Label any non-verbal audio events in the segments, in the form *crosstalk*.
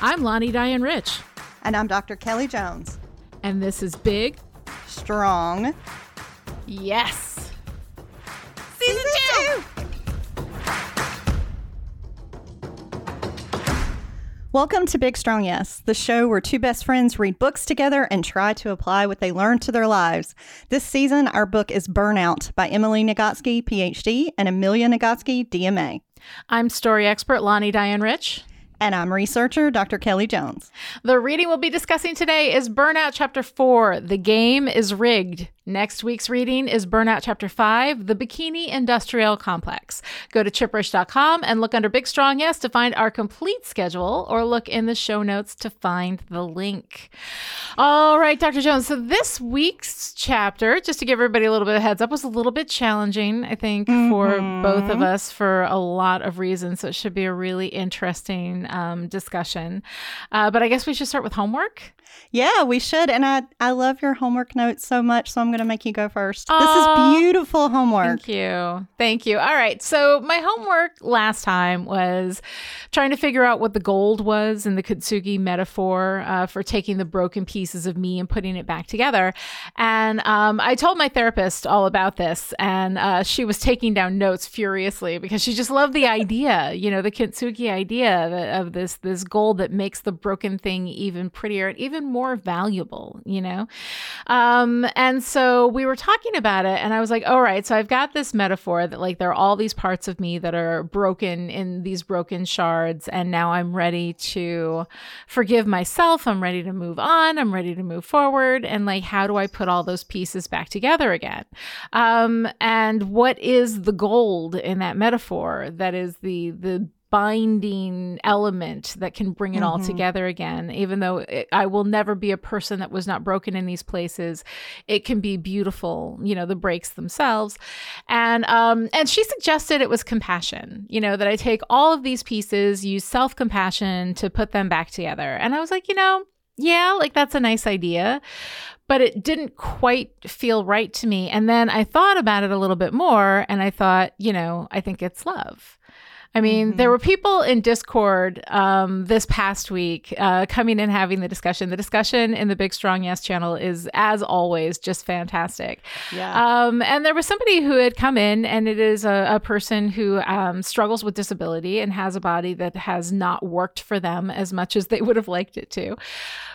I'm Lonnie Diane Rich, And I'm Dr. Kelly Jones. and this is Big Strong. Yes. Season two. Welcome to Big Strong Yes, the show where two best friends read books together and try to apply what they learned to their lives. This season, our book is Burnout by Emily Nagoski, PhD, and Amelia Nagoski, DMA. I'm story expert Lonnie Diane Rich. And I'm researcher Dr. Kelly Jones. The reading we'll be discussing today is Burnout Chapter 4 The Game is Rigged. Next week's reading is Burnout Chapter 5 The Bikini Industrial Complex. Go to chiprish.com and look under Big Strong Yes to find our complete schedule or look in the show notes to find the link. All right, Dr. Jones. So this week's chapter, just to give everybody a little bit of heads up, was a little bit challenging, I think, for both of us for a lot of reasons. So it should be a really interesting um, discussion. Uh, but I guess we should start with homework. Yeah, we should. And I, I love your homework notes so much, so I'm going to make you go first. Aw. This is beautiful homework. Thank you. Thank you. All right. So, my homework last time was trying to figure out what the gold was in the Kintsugi metaphor uh, for taking the broken pieces of me and putting it back together. And um, I told my therapist all about this, and uh, she was taking down notes furiously because she just loved the *laughs* idea, you know, the Kintsugi idea of this this gold that makes the broken thing even prettier and even more valuable, you know. Um, and so we were talking about it, and I was like, all right, so I've got this metaphor that like there are all these parts of me that are broken in these broken shards, and now I'm ready to forgive myself. I'm ready to move on. I'm ready to move forward. And like, how do I put all those pieces back together again? Um, and what is the gold in that metaphor that is the the binding element that can bring it all together again. Even though it, i will never be a person that was not broken in these places it can be beautiful you know the breaks themselves. And um and she suggested it was compassion you know that i take all of these pieces use self-compassion to put them back together. And i was like you know yeah like that's a nice idea but it didn't quite feel right to me. And then i thought about it a little bit more and i thought you know i think it's love I mean, there were people in Discord um, this past week uh, coming and having the discussion. The discussion in the Big Strong Yes channel is, as always, just fantastic. Yeah. Um, and there was somebody who had come in, and it is a, a person who um, struggles with disability and has a body that has not worked for them as much as they would have liked it to,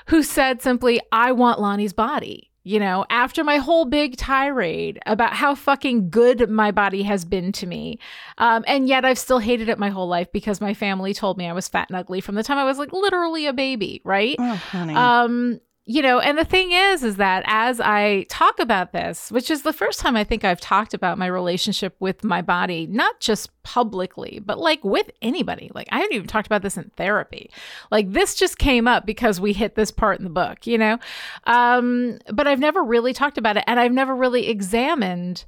who said simply, I want Lonnie's body. You know, after my whole big tirade about how fucking good my body has been to me. Um, and yet I've still hated it my whole life because my family told me I was fat and ugly from the time I was like literally a baby, right? oh, honey. Um, you know, and the thing is, is that as I talk about this, which is the first time I think I've talked about my relationship with my body, not just publicly, but like with anybody. Like I haven't even talked about this in therapy. Like this just came up because we hit this part in the book, you know? Um, but I've never really talked about it and I've never really examined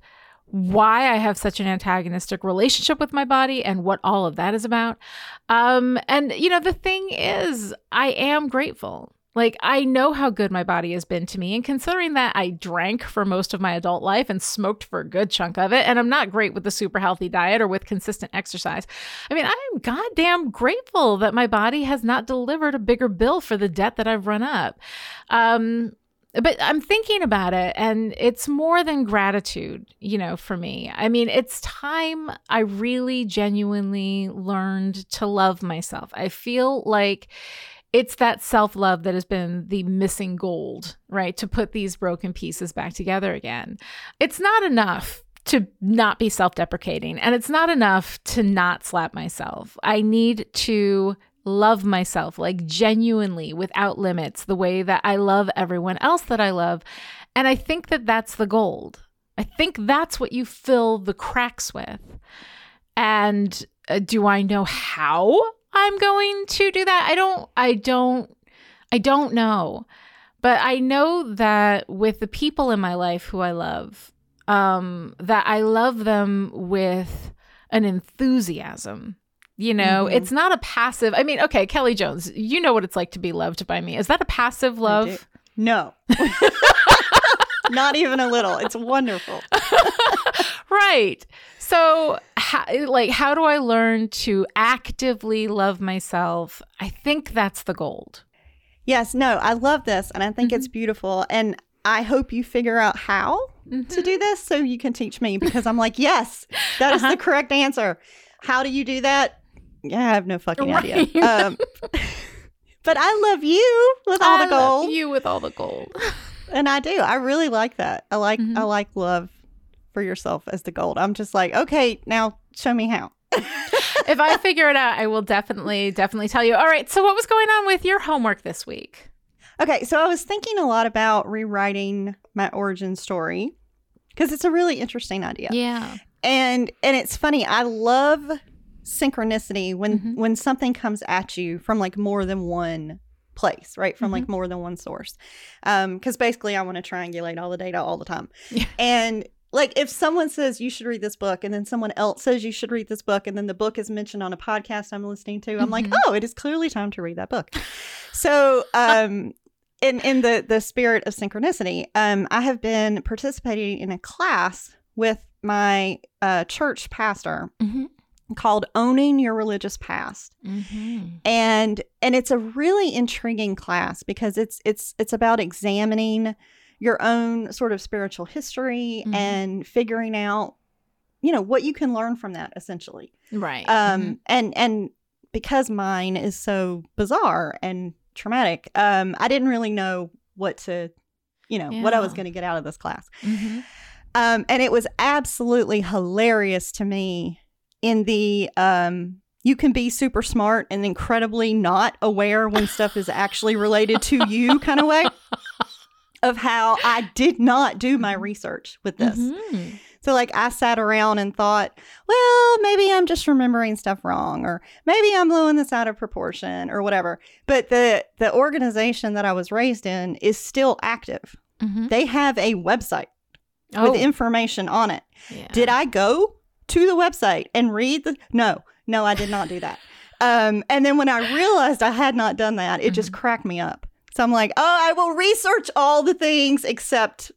why I have such an antagonistic relationship with my body and what all of that is about. Um, and you know, the thing is, I am grateful. Like, I know how good my body has been to me. And considering that I drank for most of my adult life and smoked for a good chunk of it, and I'm not great with the super healthy diet or with consistent exercise, I mean, I am goddamn grateful that my body has not delivered a bigger bill for the debt that I've run up. Um, but I'm thinking about it, and it's more than gratitude, you know, for me. I mean, it's time I really genuinely learned to love myself. I feel like it's that self love that has been the missing gold, right? To put these broken pieces back together again. It's not enough to not be self deprecating, and it's not enough to not slap myself. I need to love myself, like genuinely without limits, the way that I love everyone else that I love. And I think that that's the gold. I think that's what you fill the cracks with. And uh, do I know how I'm going to do that? I don't, I don't, I don't know. But I know that with the people in my life who I love, um, that I love them with an enthusiasm. You know, Mhm. it's not a passive. I mean, okay, Kelly Jones, you know what it's like to be loved by me. Is that a passive love? No. *laughs* Not even a little. It's wonderful. *laughs* right. So, how, like how do I learn to actively love myself? I think that's the gold. Yes, no, I love this and I think it's beautiful. And I hope you figure out how to do this so you can teach me because I'm like, yes, that is Uh-huh. the correct answer. How do you do that? Yeah, I have no fucking idea. Um, *laughs* but I love you with all I the love gold, you with all the gold. and I do. I really like that. I like Mhm. I like love for yourself as the gold. I'm just like, okay, now show me how. *laughs* if I figure it out, I will definitely, definitely tell you. All right. So, what was going on with your homework this week? Okay, so I was thinking a lot about rewriting my origin story because it's a really interesting idea. Yeah. And and it's funny, I love synchronicity when Mhm. when something comes at you from like more than one place, right? From Mm-hmm. like more than one source. Um cuz basically I want to triangulate all the data all the time. Yeah. And like if someone says you should read this book and then someone else says you should read this book and then the book is mentioned on a podcast I'm listening to, I'm like, Mhm. "Oh, it is clearly time to read that book." So, um in in the the spirit of synchronicity, um I have been participating in a class with my uh, church pastor Mm-hmm. called owning your religious past Mm-hmm. and and it's a really intriguing class because it's it's it's about examining your own sort of spiritual history Mhm. and figuring out you know what you can learn from that essentially Right. um Mhm. and and because mine is so bizarre and traumatic um i didn't really know what to you know what i was going to get out of this class Mhm. um, and it was absolutely hilarious to me in the um, you can be super smart and incredibly not aware when stuff is actually related to you kind of way *laughs* of how I did not do my research with this. Mhm. So, like, I sat around and thought, well, maybe I'm just remembering stuff wrong, or maybe I'm blowing this out of proportion, or whatever. But the the organization that I was raised in is still active. Mhm. They have a website Oh, with information on it. yeah. Did I go to the website and read the? No, no, I did not do that. *laughs* Um, and then when I realized I had not done that, it just cracked me up. So I'm like, oh, I will research all the things except.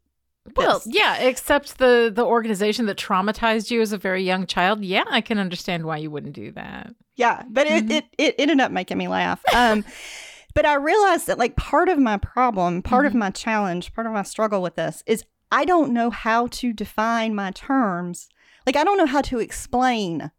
Well, this. yeah, except the the organization that traumatized you as a very young child. Yeah, I can understand why you wouldn't do that. Yeah, but it, Mhm. it it ended up making me laugh. Um, *laughs* but I realized that like part of my problem, part of Mhm. my challenge, part of my struggle with this is I don't know how to define my terms. Like I don't know how to explain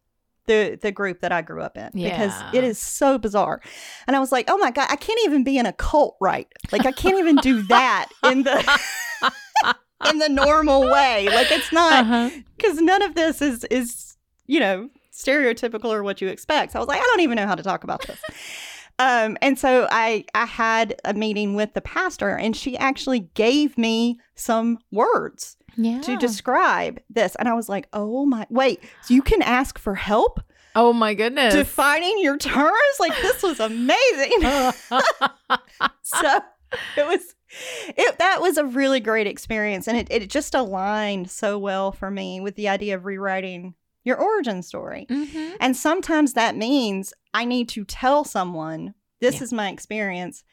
the the group that I grew up in because it is so bizarre. And I was like, oh my god, I can't even be in a cult right. Like I can't even do that in the *laughs* in the normal way. Like it's not Uh-huh. because none of this is is you know stereotypical or what you expect. So I was like, I don't even know how to talk about this. *laughs* um, and so I I had a meeting with the pastor, and she actually gave me some words Yeah. to describe this, and I was like, oh my, wait, so you can ask for help oh my goodness. defining your terms? Like this was amazing. *laughs* *laughs* so it was it that was a really great experience and it, it just aligned so well for me with the idea of rewriting your origin story Mhm. and sometimes that means i need to tell someone this Yeah. is my experience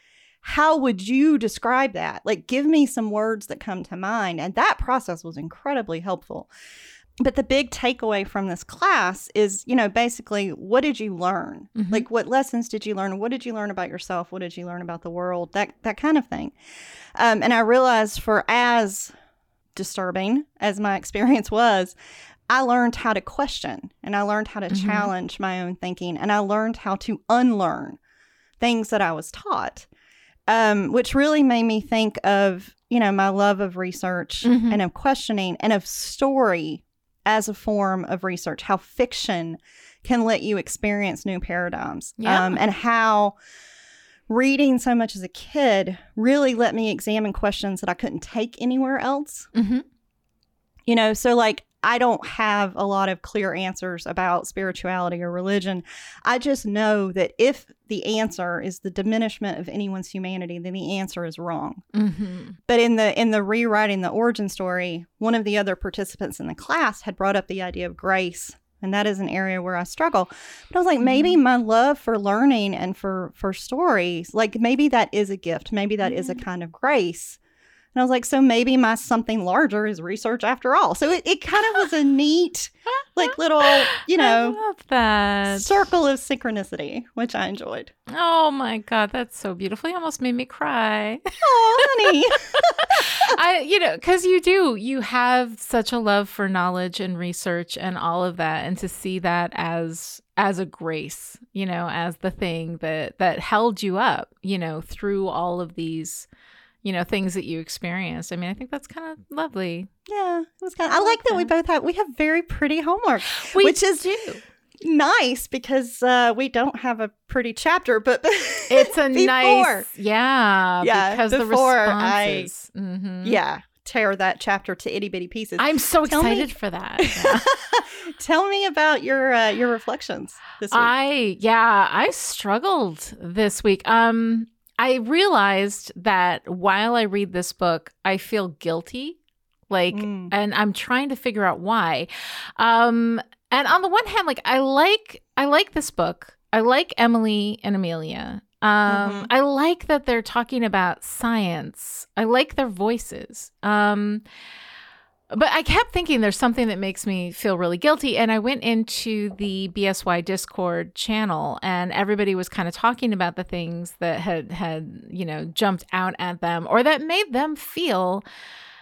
how would you describe that? Like give me some words that come to mind. And that process was incredibly helpful. But the big takeaway from this class is you know basically what did you learn? Mhm. like what lessons did you learn? What did you learn about yourself? What did you learn about the world? That that kind of thing. Um, and i realized for as disturbing as my *laughs* experience was i learned how to question and i learned how to Mhm. challenge my own thinking and i learned how to unlearn things that i was taught um, which really made me think of you know my love of research Mhm. and of questioning and of story as a form of research how fiction can let you experience new paradigms Yeah. um, and how reading so much as a kid really let me examine questions that i couldn't take anywhere else Mhm. you know so like i don't have a lot of clear answers about spirituality or religion. I just know that if the answer is the diminishment of anyone's humanity then the answer is wrong. Mhm. but in the in the rewriting the origin story one of the other participants in the class had brought up the idea of grace and that is an area where i struggle. But i was like maybe my love for learning and for for stories like maybe that is a gift. Maybe that is a kind of grace And I was like, so maybe my something larger is research after all. So it, it kind of was a neat, *laughs* like little, you know, I love that. circle of synchronicity, which I enjoyed. Oh my god, that's so beautiful. You almost made me cry. Oh, *laughs* honey. *laughs* I, you know, because you do, you have such a love for knowledge and research and all of that, and to see that as as a grace, you know, as the thing that that held you up, you know, through all of these, you know, things that you experienced. I mean, I think that's kind of lovely. yeah, it was kind of, I like that we both have, we have very pretty homework, We which is do. nice because uh, we don't have a pretty chapter, but *laughs* It's a before, nice, yeah, Yeah, because the before I- responses. Mhm. Yeah, tear that chapter to itty bitty pieces. I'm so Tell me- excited for that. *laughs* Yeah. Tell me about your uh, your reflections this week. I yeah, I struggled this week. Um I realized that while I read this book, I feel guilty. Like Mm. and I'm trying to figure out why. Um and on the one hand like I like I like this book. I like Emily and Amelia. Um Mhm. I like that they're talking about science. I like their voices. Um but I kept thinking there's something that makes me feel really guilty. And I went into the BSY Discord channel and everybody was kind of talking about the things that had had, you know, jumped out at them or that made them feel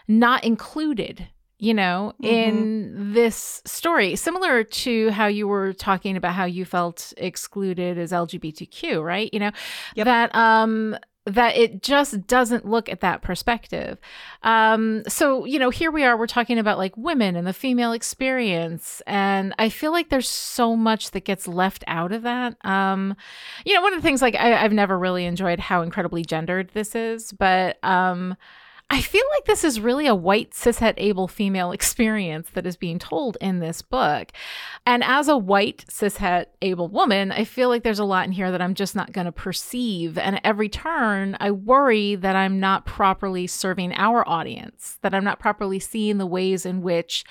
not included, you know, in this story. Similar to how you were talking about how you felt excluded as LGBTQ, right? You know, Yep. that um that it just doesn't look at that perspective. Um, so, you know, here we are, we're talking about like women and the female experience. And I feel like there's so much that gets left out of that. Um, you know, one of the things like I, I've never really enjoyed how incredibly gendered this is, but um, I feel like this is really a white, cishet, able female *laughs* experience that is being told in this book. And as a white, cishet, able woman, I feel like there's a lot in here that I'm just not going to perceive. And at every turn, I worry that I'm not properly serving our audience, that I'm not properly seeing the ways in which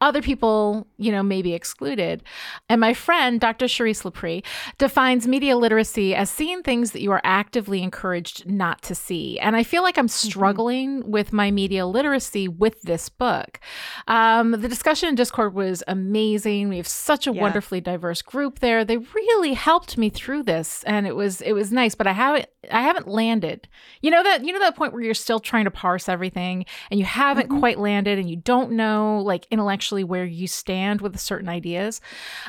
other people, you know, may be excluded. And my friend, Dr. Charisse Lepre, defines media literacy as seeing things that you are actively encouraged not to see. And I feel like I'm mm-hmm. struggling with my media literacy with this book. Um, the discussion in Discord was amazing. We have such a Yeah. wonderfully diverse group there. They really helped me through this, and it was it was nice. But I haven't I haven't landed. You know that you know that point where you're still trying to parse everything, and you haven't Mhm. quite landed, and you don't know like intellectually where you stand with certain ideas.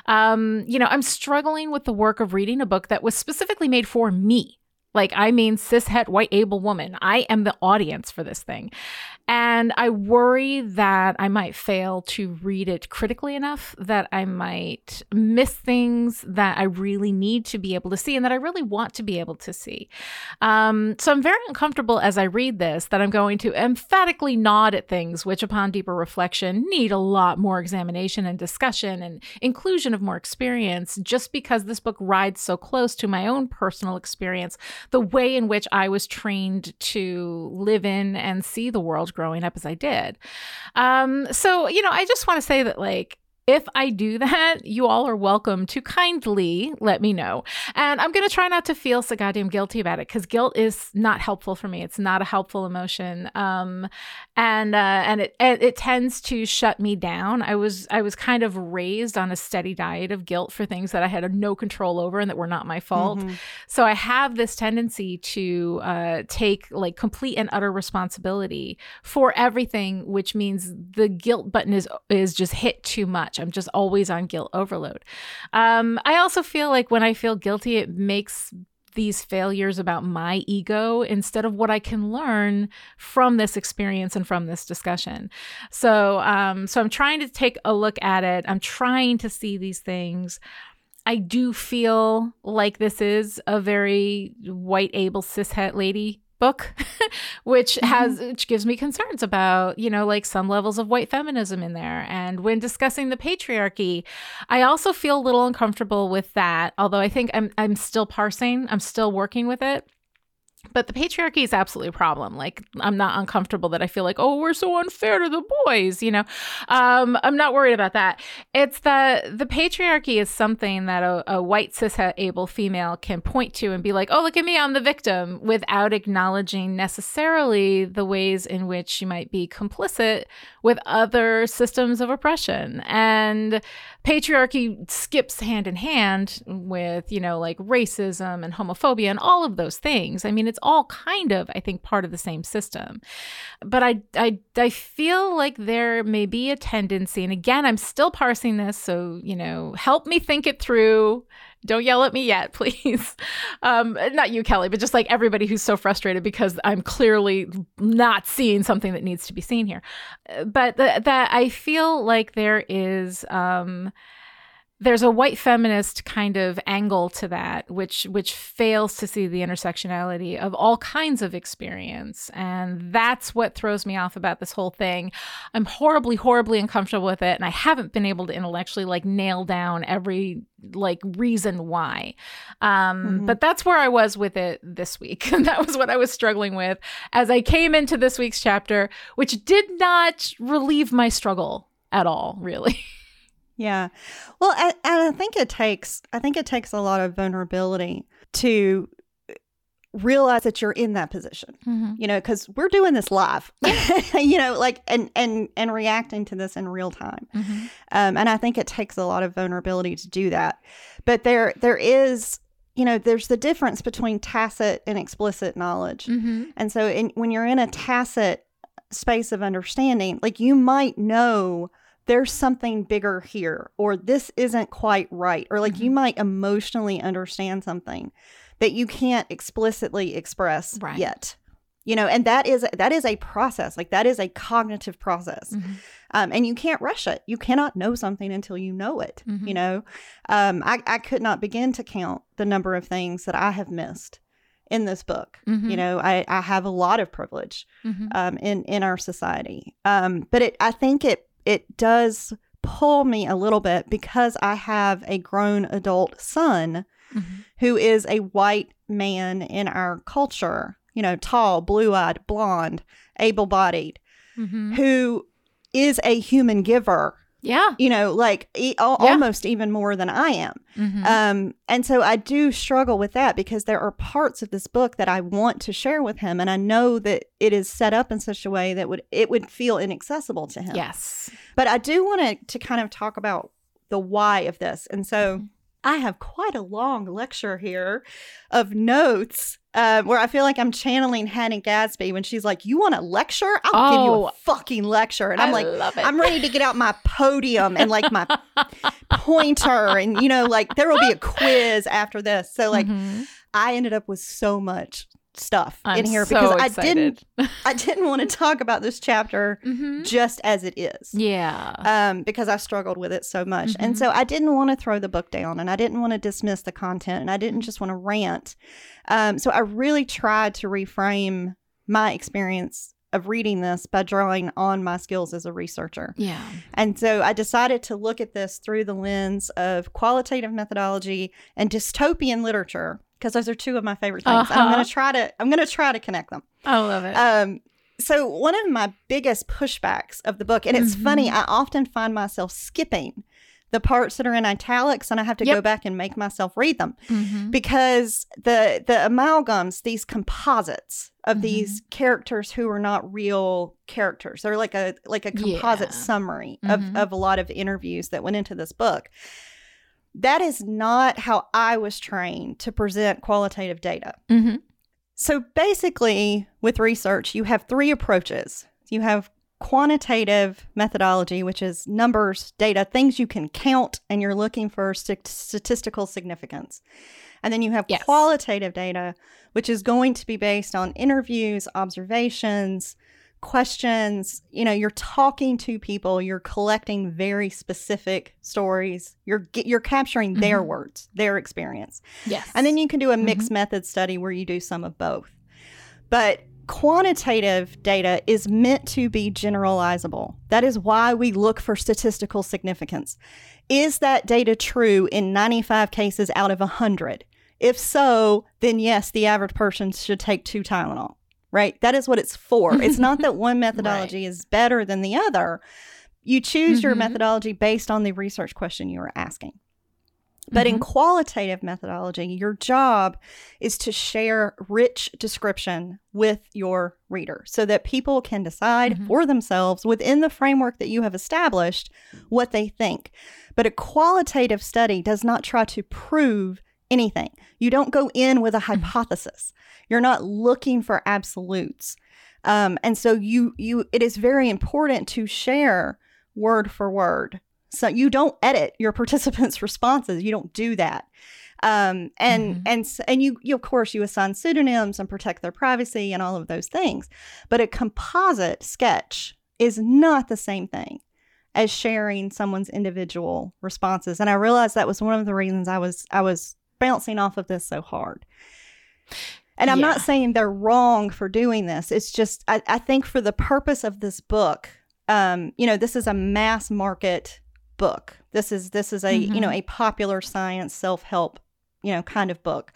Um, you know, I'm struggling with the work of reading a book that was specifically made for me. Like, I mean, cishet, white, able woman. I am the audience for this thing. And I worry that I might fail to read it critically enough, that I might miss things that I really need to be able to see and that I really want to be able to see. Um, so I'm very uncomfortable as I read this that I'm going to emphatically nod at things which, upon deeper reflection, need a lot more examination and discussion and inclusion of more experience just because this book rides so close to my own personal experience, the way in which I was trained to live in and see the world growing up as I did. Um, so, you know, I just want to say that, like, if I do that, you all are welcome to kindly let me know. And I'm going to try not to feel so goddamn guilty about it because guilt is not helpful for me. It's not a helpful emotion. Um, and, uh, and it, it, it tends to shut me down. I was, I was kind of raised on a steady diet of guilt for things that I had no control over and that were not my fault. Mhm. So I have this tendency to uh, take like complete and utter responsibility for everything, which means the guilt button is is just hit too much. I'm just always on guilt overload. Um, I also feel like when I feel guilty, it makes these failures about my ego instead of what I can learn from this experience and from this discussion. So, um, so I'm trying to take a look at it. I'm trying to see these things. I do feel like this is a very white, able, cishet lady book, *laughs* which mm-hmm. has which gives me concerns about you know like some levels of white feminism in there. And when discussing the patriarchy, I also feel a little uncomfortable with that. Although I think I'm I'm still parsing, I'm still working with it. But the patriarchy is absolutely a problem. Like, I'm not uncomfortable that I feel like, oh, we're so unfair to the boys, you know? Um, I'm not worried about that. It's that the patriarchy is something that a, a white cis able female can point to and be like, oh, look at me, I'm the victim, without acknowledging necessarily the ways in which she might be complicit with other systems of oppression. And patriarchy skips hand in hand with, you know, like racism and homophobia and all of those things. I mean, it's all kind of, I think, part of the same system. But I, I, I feel like there may be a tendency, and again, I'm still parsing this, so, you know, help me think it through don't yell at me yet, *laughs* please. Um, not you, Kelly, but just like everybody who's so frustrated because I'm clearly not seeing something that needs to be seen here. But that I feel like there is. Um, there's a white feminist kind of angle to that which which fails to see the intersectionality of all kinds of experience. And that's what throws me off about this whole thing. I'm horribly horribly uncomfortable with it and i haven't been able to intellectually like nail down every like reason why. Um mm-hmm. but that's where i was with it this week. And *laughs* that was what i was struggling with as i came into this week's chapter which did not relieve my struggle at all really *laughs* Yeah. Well, and, I think it takes I think it takes a lot of vulnerability to realize that you're in that position. Mm-hmm. You know, cuz we're doing this live. *laughs* you know, like and and and reacting to this in real time. Mm-hmm. Um and I think it takes a lot of vulnerability to do that. But there there is you know, there's the difference between tacit and explicit knowledge. Mm-hmm. And so in, when you're in a tacit space of understanding, like you might know there's something bigger here or this isn't quite right or like mm-hmm. you might emotionally understand something that you can't explicitly express right. yet you know and that is that is a process like that is a cognitive process mm-hmm. um, and you can't rush it you cannot know something until you know it mm-hmm. you know um, I, I could not begin to count the number of things that i have missed in this book mm-hmm. you know I, I have a lot of privilege mm-hmm. um, in in our society um, but it i think it it does pull me a little bit because I have a grown adult son mm-hmm. who is a white man in our culture, you know, tall, blue eyed, blonde, able bodied, mm-hmm. who is a human giver yeah. You know, like e- al- yeah. almost even more than I am. Mm-hmm. Um, and so I do struggle with that because there are parts of this book that I want to share with him. And I know that it is set up in such a way that would it would feel inaccessible to him. Yes. But I do want to, to kind of talk about the why of this. And so mm-hmm. I have quite a long lecture here of notes uh, where I feel like I'm channeling Hannah Gadsby when she's like, "You want a lecture? I'll oh, give you a oh, fucking lecture." And I'm I like, "I'm ready to get out my podium and like my *laughs* pointer, and you know, like there will be a quiz after this." So like, mm-hmm. I ended up with so much stuff I'm in here so because excited. *laughs* I didn't I didn't want to talk about this chapter mm-hmm. just as it is. Yeah. Um because I struggled with it so much. Mm-hmm. And so I didn't want to throw the book down and I didn't want to dismiss the content and I didn't just want to rant. Um so I really tried to reframe my experience of reading this by drawing on my skills as a researcher. Yeah. And so I decided to look at this through the lens of qualitative methodology and dystopian literature because those are two of my favorite things. Uh-huh. I'm going to try to I'm going to try to connect them. I love it. Um, so one of my biggest pushbacks of the book, and it's mm-hmm. funny, I often find myself skipping the parts that are in italics and I have to yep. go back and make myself read them mm-hmm. because the the amalgams, these composites of mm-hmm. these characters who are not real characters. They're like a like a composite yeah. summary of, mm-hmm. of a lot of interviews that went into this book that is not how I was trained to present qualitative data. Mm-hmm. So basically, with research, you have three approaches. You have quantitative methodology, which is numbers, data, things you can count, and you're looking for st- statistical significance. And then you have yes. qualitative data, which is going to be based on interviews, observations, questions you know you're talking to people you're collecting very specific stories you're you're capturing their mm-hmm. words their experience. Yes. And then you can do a mixed mm-hmm. method study where you do some of both. But quantitative data is meant to be generalizable. That is why we look for statistical significance. Is that data true in 95 cases out of 100 If so, then yes, the average person should take two Tylenol, right? That is what it's for. it's not that one *laughs* methodology right. is better than the other. You choose mm-hmm. your methodology based on the research question you are asking. But mm-hmm. in qualitative methodology, your job is to share rich description with your reader so that people can decide mm-hmm. for themselves within the framework that you have established what they think. But a qualitative study does not try to prove anything. You don't go in with a mm-hmm. hypothesis. You're not looking for absolutes. Um, and so you you it is very important to share word for word so you don't edit your *laughs* participants' responses. You don't do that. Um, and mm-hmm. and and you, you of course you assign pseudonyms and protect their privacy and all of those things. But a composite sketch is not the same thing as sharing someone's individual responses. And I realized that was one of the reasons I was I was bouncing off of this so hard. And I'm yeah. not saying they're wrong for doing this. It's just I, I think for the purpose of this book, um, you know, this is a mass market book. This is this is a mm-hmm. you know mm-hmm. a popular science self help you know kind of book,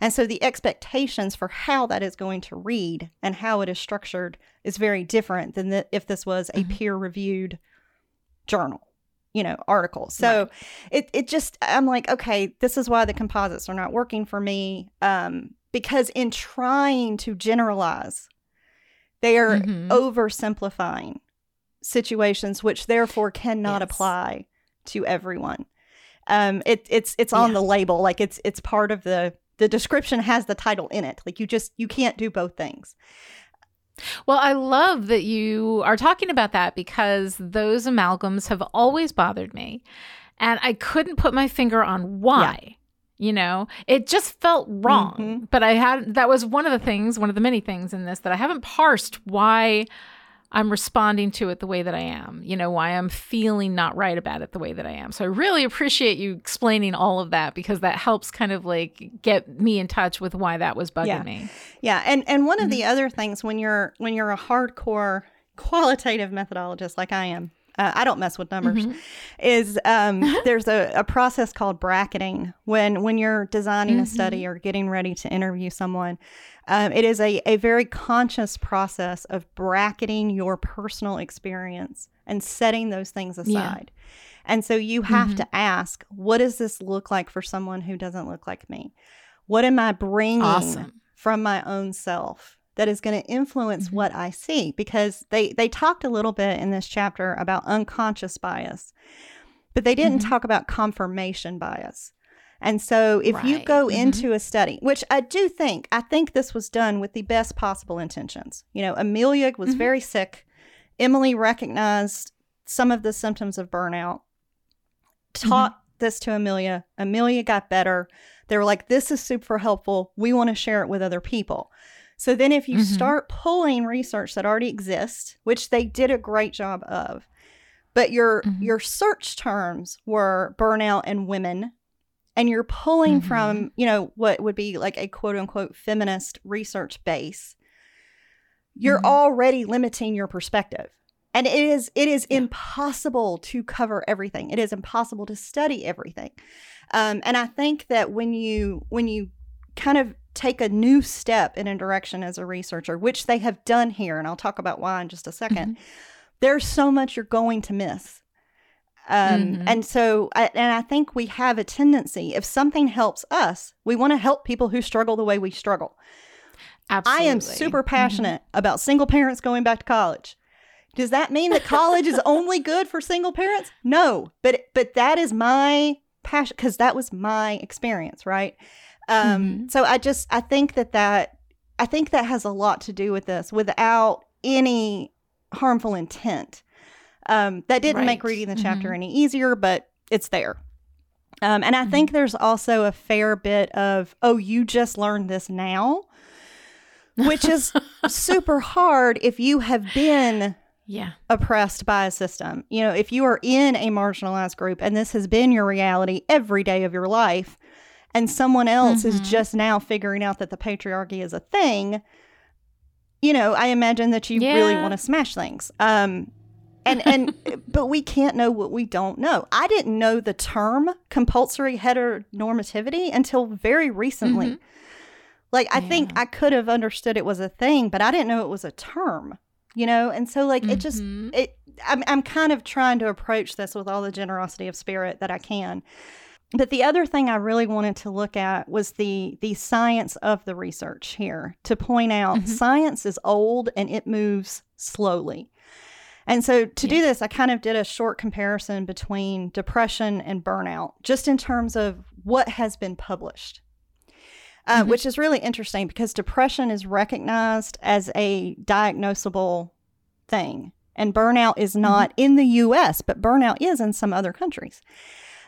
and so the expectations for how that is going to read and how it is structured is very different than the, if this was a mm-hmm. peer reviewed journal you know article so right. it, it just i'm like okay this is why the composites are not working for me um, because in trying to generalize they are mm-hmm. oversimplifying situations, which therefore cannot yes. apply to everyone. Um, it, it's it's on yeah. the label, like it's it's part of the the description has the title in it. Like you just you can't do both things. Well, I love that you are talking about that because those amalgams have always bothered me. And I couldn't put my finger on why. Yeah. You know, it just felt wrong. Mm-hmm. But I had that was one of the things, one of the many things in this that I haven't parsed why I'm responding to it the way that I am, you know, why I'm feeling not right about it the way that I am. So I really appreciate you explaining all of that because that helps kind of like get me in touch with why that was bugging yeah. me. Yeah. And and one mm-hmm. of the other things when you're when you're a hardcore qualitative methodologist like I am, uh, I don't mess with numbers, mm-hmm. is um, *laughs* there's a, a, process called bracketing when when you're designing mm-hmm. a study mm-hmm. or getting ready to interview someone. Um, it is a, a very conscious process of bracketing your personal experience and setting those things aside. Yeah. And so you have mm-hmm. to ask, what does this look like for someone who doesn't look like me? What am I bringing awesome. from my own self? That is going to influence mm-hmm. what I see because they they talked a little bit in this chapter about unconscious bias. But they didn't mm-hmm. talk about confirmation bias. And so if right. you go mm-hmm. into a study, which I do think, I think this was done with the best possible intentions. You know, Amelia was mm-hmm. very sick. Emily recognized some of the symptoms of burnout, taught mm-hmm. this to Amelia. Amelia got better. They were like, this is super helpful. We want to share it with other people. So then if you mm-hmm. start pulling research that already exists, which they did a great job of, but your mm-hmm. your search terms were burnout and women and you're pulling mm-hmm. from, you know, what would be like a quote unquote feminist research base, you're mm-hmm. already limiting your perspective. And it is it is yeah. impossible to cover everything. It is impossible to study everything. Um, and I think that when you when you kind of take a new step in a direction as a researcher, which they have done here, and I'll talk about why in just a 2nd mm-hmm. there's so much you're going to miss. Um, mm-hmm. And so, I, and I think we have a tendency, if something helps us, we want to help people who struggle the way we struggle. Absolutely. I am super mm-hmm. passionate mm-hmm. about single parents going back to college. Does that mean that college is only good for single parents? No, but but that is my passion because that was my experience, right? Um, mm-hmm. So I just I think that that I think that has a lot to do with this without any harmful intent. Um, that didn't right. make reading the chapter mm-hmm. any easier, but it's there. Um, and I mm-hmm. think there's also a fair bit of, oh, you just learned this now, which is *laughs* super hard if you have been yeah. oppressed by a system. You know, if you are in a marginalized group and this has been your reality every day of your life, and someone else mm-hmm. is just now figuring out that the patriarchy is a thing, you know, I imagine that you yeah. really want to smash things. Um, and and *laughs* but we can't know what we don't know. I didn't know the term compulsory heteronormativity until very recently. Mhm. Like I Yeah. think I could have understood it was a thing, but I didn't know it was a term. You know, and so like it just Mhm. it I'm I'm kind of trying to approach this with all the generosity of spirit that I can. But the other thing I really wanted to look at was the the science of the research here to point out Mhm. science is old and it moves slowly. And so to do this, I kind of did a short comparison between depression and burnout, just in terms of what has been published, uh, Mhm. which is really interesting because depression is recognized as a diagnosable thing. And burnout is not in the US, but burnout is in some other countries.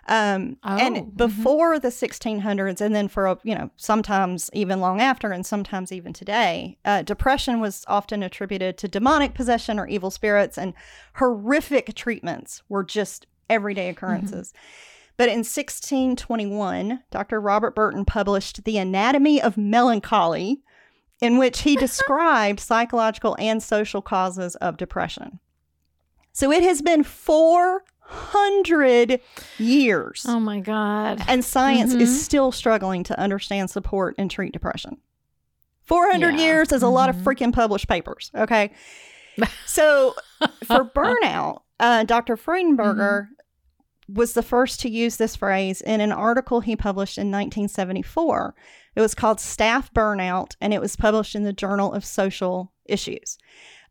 Um, Oh, and mhm. before the 1600s, and then for, a- you know, sometimes even long after, and sometimes even today, uh, depression was often attributed to demonic possession or evil spirits, and horrific treatments were just everyday occurrences. But in 1621, Dr. Robert Burton published The Anatomy of Melancholy, in which he *laughs* described psychological and social causes of depression. So it has been 400 years, Oh my God. and science Mhm. is still struggling to understand, support, and treat depression. 400 Yeah. years is a lot of Mhm. freaking published papers, okay? *laughs* So for burnout, uh, Dr. Freudenberger was the first to use this phrase in an article he published in 1974. It was called Staff Burnout, and it was published in the Journal of Social Issues.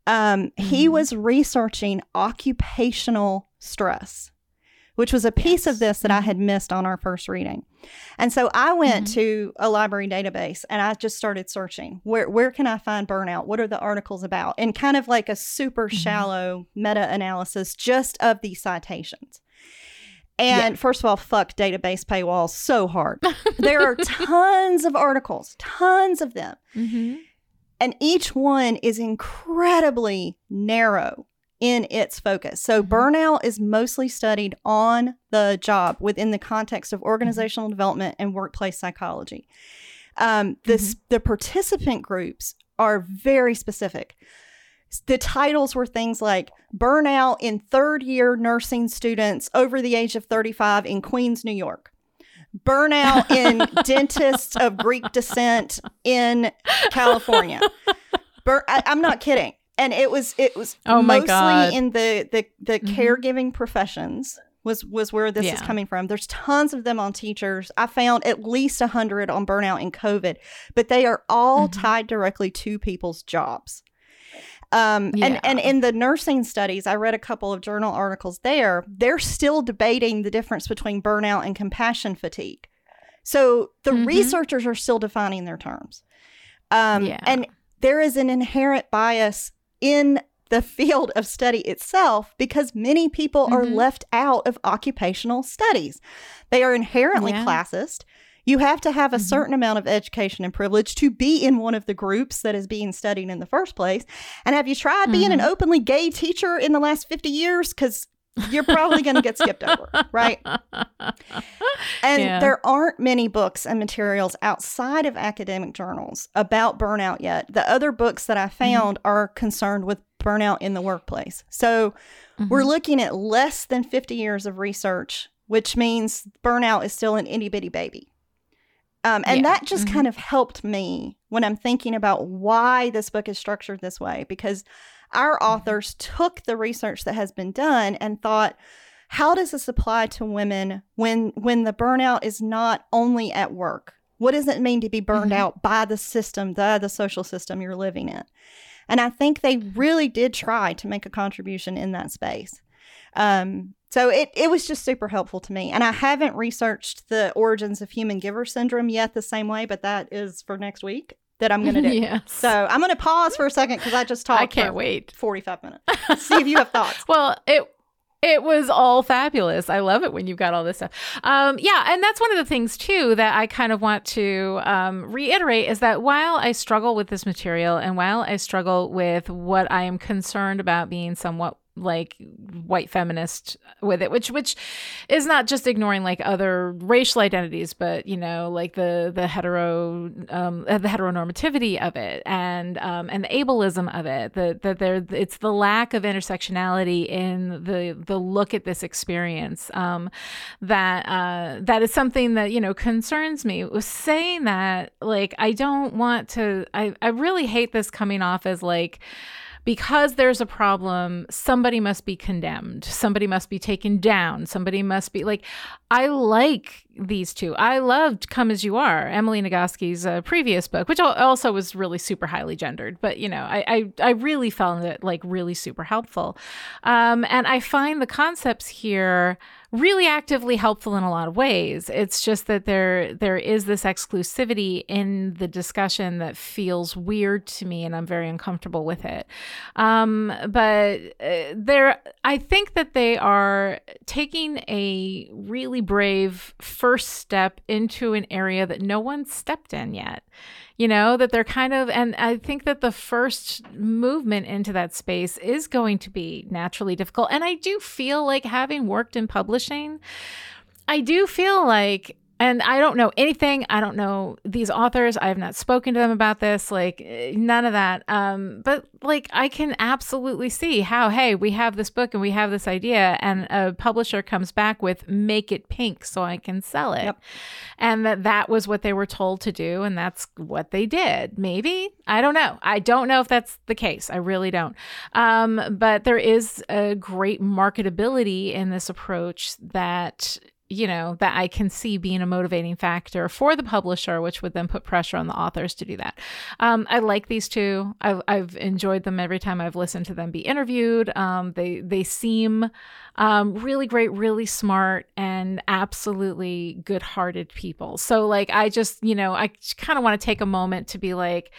Um, He Mhm. was researching occupational stress, which was a piece of this that I had missed on our first reading. And so I went Mhm. to a library database and I just started searching where where can I find burnout? What are the articles about? And kind of like a super Mhm. shallow meta analysis just of these citations. And first of all, fuck database paywalls so hard. there are *laughs* tons of articles, tons of them. hmm And each one is incredibly narrow in its focus. So, Mhm. burnout is mostly studied on the job within the context of organizational development and workplace psychology. Um, this, The participant groups are very specific. The titles were things like Burnout in Third Year Nursing Students Over the Age of 35 in Queens, New York. Burnout in *laughs* Dentists of Greek Descent in California. Bur- I, I'm not kidding. And it was it was Oh my mostly God. in the the the Mhm. caregiving professions was was where this is coming from. There's tons of them on teachers. I found at least a hundred on burnout and COVID, but they are all Mhm. tied directly to people's jobs. Um, Yeah. and, and in the nursing studies, I read a couple of journal articles there. They're still debating the difference between burnout and compassion fatigue. So the Mhm. researchers are still defining their terms. Um, Yeah. And there is an inherent bias in the *laughs* field of study itself because many people are Mhm. left out of occupational studies. They are inherently Yeah. classist. You have to have a Mhm. certain amount of education and privilege to be in one of the groups that is being studied in the first place. And have you tried being an Mhm. openly gay teacher in the last 50 years? Because you're probably going to get skipped over, right? *laughs* And Yeah. there aren't many books and materials outside of academic journals about burnout yet. The other books that I Mm-hmm. found are concerned with burnout in the workplace. So we're Mhm. looking at less than 50 years of research, which means burnout is still an itty bitty baby. Um, and Yeah. that just Mhm. kind of helped me when I'm thinking about why this book is structured this way, because our Mm-hmm. authors took the research that has been done and thought, how does this apply to women when when the burnout is not only at work? What does it mean to be burned Mhm. out by the system, the the social system you're living in? And I think they really did try to make a contribution in that space. Um, so it, it was just super helpful to me. And I haven't researched the origins of human giver syndrome yet the same way, but that is for next week that I'm going *laughs* to do. yes. So I'm going to pause for a second because I just talked I can't for wait. 45 minutes. *laughs* See if you have thoughts. Well, it it was all fabulous. I love it when you've got all this stuff. Um, yeah, and that's one of the things too that I kind of want to um, reiterate is that while I struggle with this material and while I struggle with what I am concerned about being somewhat like white feminist with it which which is not just ignoring like other racial identities but you know like the the hetero um the heteronormativity of it and um and the ableism of it the that there it's the lack of intersectionality in the the look at this experience um that uh that is something that you know concerns me. Was saying that like I don't want to I I really hate this coming off as like because there's a problem, somebody must be condemned. Somebody must be taken down. Somebody must be like, I like these two. I loved Come As You Are, Emily Nagoski's uh, previous book, which also was really super highly gendered. But, you know, I, I, I really found it like really super helpful. Um, and I find the concepts here really actively helpful in a lot of ways. It's just that there there is this exclusivity in the discussion that feels weird to me, and I'm very uncomfortable with it. Um, but uh, there, I think that they are taking a really brave first step into an area that no one stepped in yet you know that they're kind of and i think that the first movement into that space is going to be naturally difficult. And i do feel like having worked in publishing i do feel like and I don't know anything. I don't know these authors. I have not spoken to them about this. Like eh, none of that. Um, but like I can absolutely see how, hey, we have this book and we have this idea, and a publisher comes back with make it pink so I can sell it, yep. and that that was what they were told to do, and that's what they did. Maybe I don't know. I don't know if that's the case. I really don't. Um, but there is a great marketability in this approach that you know, that I can see being a motivating factor for the publisher, which would then put pressure on the authors to do that. Um, I like these two. I've, I've enjoyed them every time I've listened to them be interviewed. Um, they they seem um, really great, really smart, and absolutely good-hearted people. So like, I just you know, I kind of want to take a moment to be like,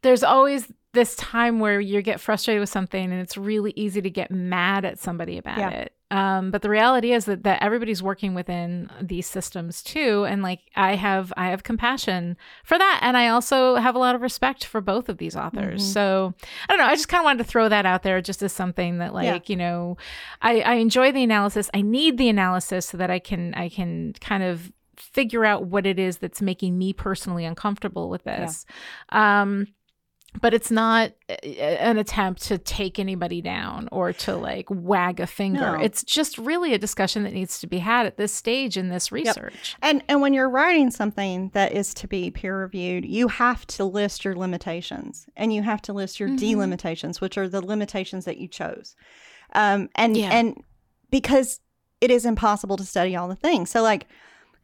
there's always this time where you get frustrated with something and it's really easy to get mad at somebody about yeah. it um, but the reality is that, that everybody's working within these systems too and like i have i have compassion for that and i also have a lot of respect for both of these authors mm-hmm. so i don't know i just kind of wanted to throw that out there just as something that like yeah. you know I, I enjoy the analysis i need the analysis so that i can i can kind of figure out what it is that's making me personally uncomfortable with this yeah. um but it's not an attempt to take anybody down or to like wag a finger. No. It's just really a discussion that needs to be had at this stage in this research. Yep. And and when you're writing something that is to be peer reviewed, you have to list your limitations and you have to list your mm-hmm. delimitations, which are the limitations that you chose. Um, and yeah. and because it is impossible to study all the things. So like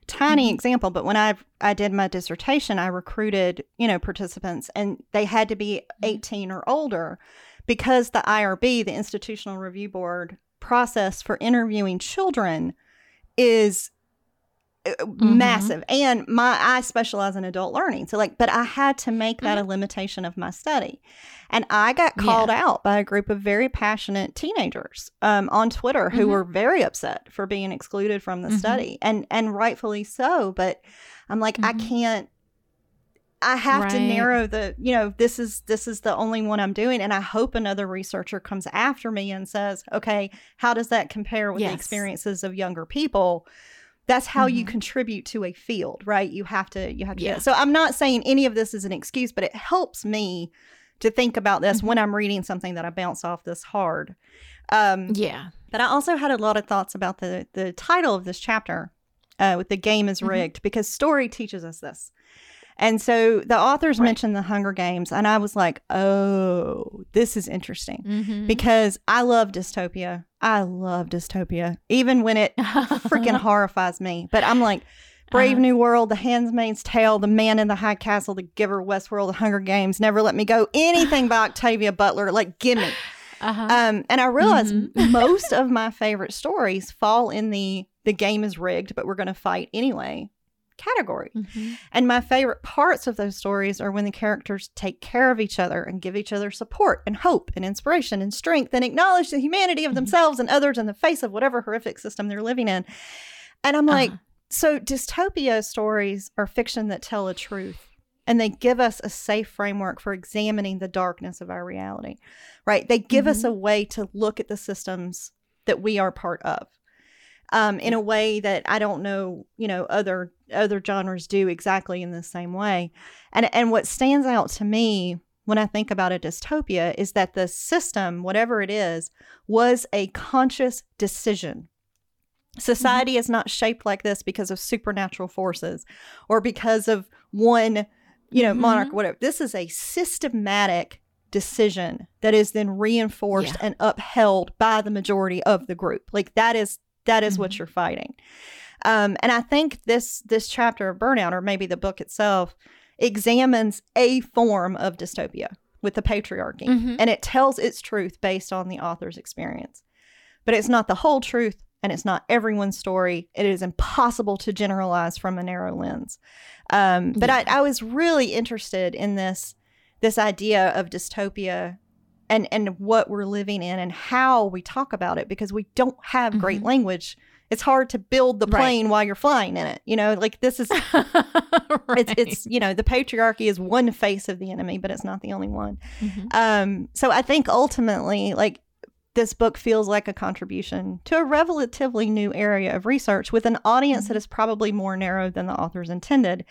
tiny mm-hmm. example, but when I I did my dissertation, I recruited, you know, participants and they had to be mm-hmm. 18 or older because the IRB, the Institutional Review Board process for interviewing children is mm-hmm. massive and my i specialize in adult learning so like but i had to make that mm-hmm. a limitation of my study and i got called yeah. out by a group of very passionate teenagers um, on twitter who mm-hmm. were very upset for being excluded from the mm-hmm. study and and rightfully so but i'm like i mm-hmm. can't I have right. to narrow the, you know, this is this is the only one I'm doing and I hope another researcher comes after me and says, "Okay, how does that compare with yes. the experiences of younger people?" That's how mm-hmm. you contribute to a field right you have to you have to yeah. so i'm not saying any of this is an excuse but it helps me to think about this mm-hmm. when i'm reading something that i bounce off this hard um yeah but i also had a lot of thoughts about the the title of this chapter uh, with the game is mm-hmm. rigged mm-hmm. because story teaches us this and so the authors right. mentioned the Hunger Games, and I was like, oh, this is interesting mm-hmm. because I love dystopia. I love dystopia, even when it freaking *laughs* horrifies me. But I'm like, Brave uh-huh. New World, The Handmaid's Tale, The Man in the High Castle, The Giver, Westworld, The Hunger Games, Never Let Me Go, anything by *laughs* Octavia Butler, like, gimme. Uh-huh. Um, and I realized mm-hmm. most of my favorite stories fall in the the game is rigged, but we're going to fight anyway category. Mm-hmm. And my favorite parts of those stories are when the characters take care of each other and give each other support and hope and inspiration and strength and acknowledge the humanity of mm-hmm. themselves and others in the face of whatever horrific system they're living in. And I'm like, uh-huh. so dystopia stories are fiction that tell a truth. and they give us a safe framework for examining the darkness of our reality, right? They give mm-hmm. us a way to look at the systems that we are part of um, in a way that I don't know, you know, other other genres do exactly in the same way. And and what stands out to me when I think about a dystopia is that the system, whatever it is, was a conscious decision. Society mm-hmm. is not shaped like this because of supernatural forces or because of one, you know, mm-hmm. monarch, whatever. This is a systematic decision that is then reinforced yeah. and upheld by the majority of the group. Like that is that is mm-hmm. what you're fighting. Um, and I think this this chapter of burnout, or maybe the book itself, examines a form of dystopia with the patriarchy, mm-hmm. and it tells its truth based on the author's experience. But it's not the whole truth, and it's not everyone's story. It is impossible to generalize from a narrow lens. Um, but yeah. I, I was really interested in this this idea of dystopia and and what we're living in and how we talk about it because we don't have mm-hmm. great language it's hard to build the plane right. while you're flying in it you know like this is *laughs* right. it's it's you know the patriarchy is one face of the enemy but it's not the only one mm-hmm. um so i think ultimately like this book feels like a contribution to a relatively new area of research with an audience mm-hmm. that is probably more narrow than the authors intended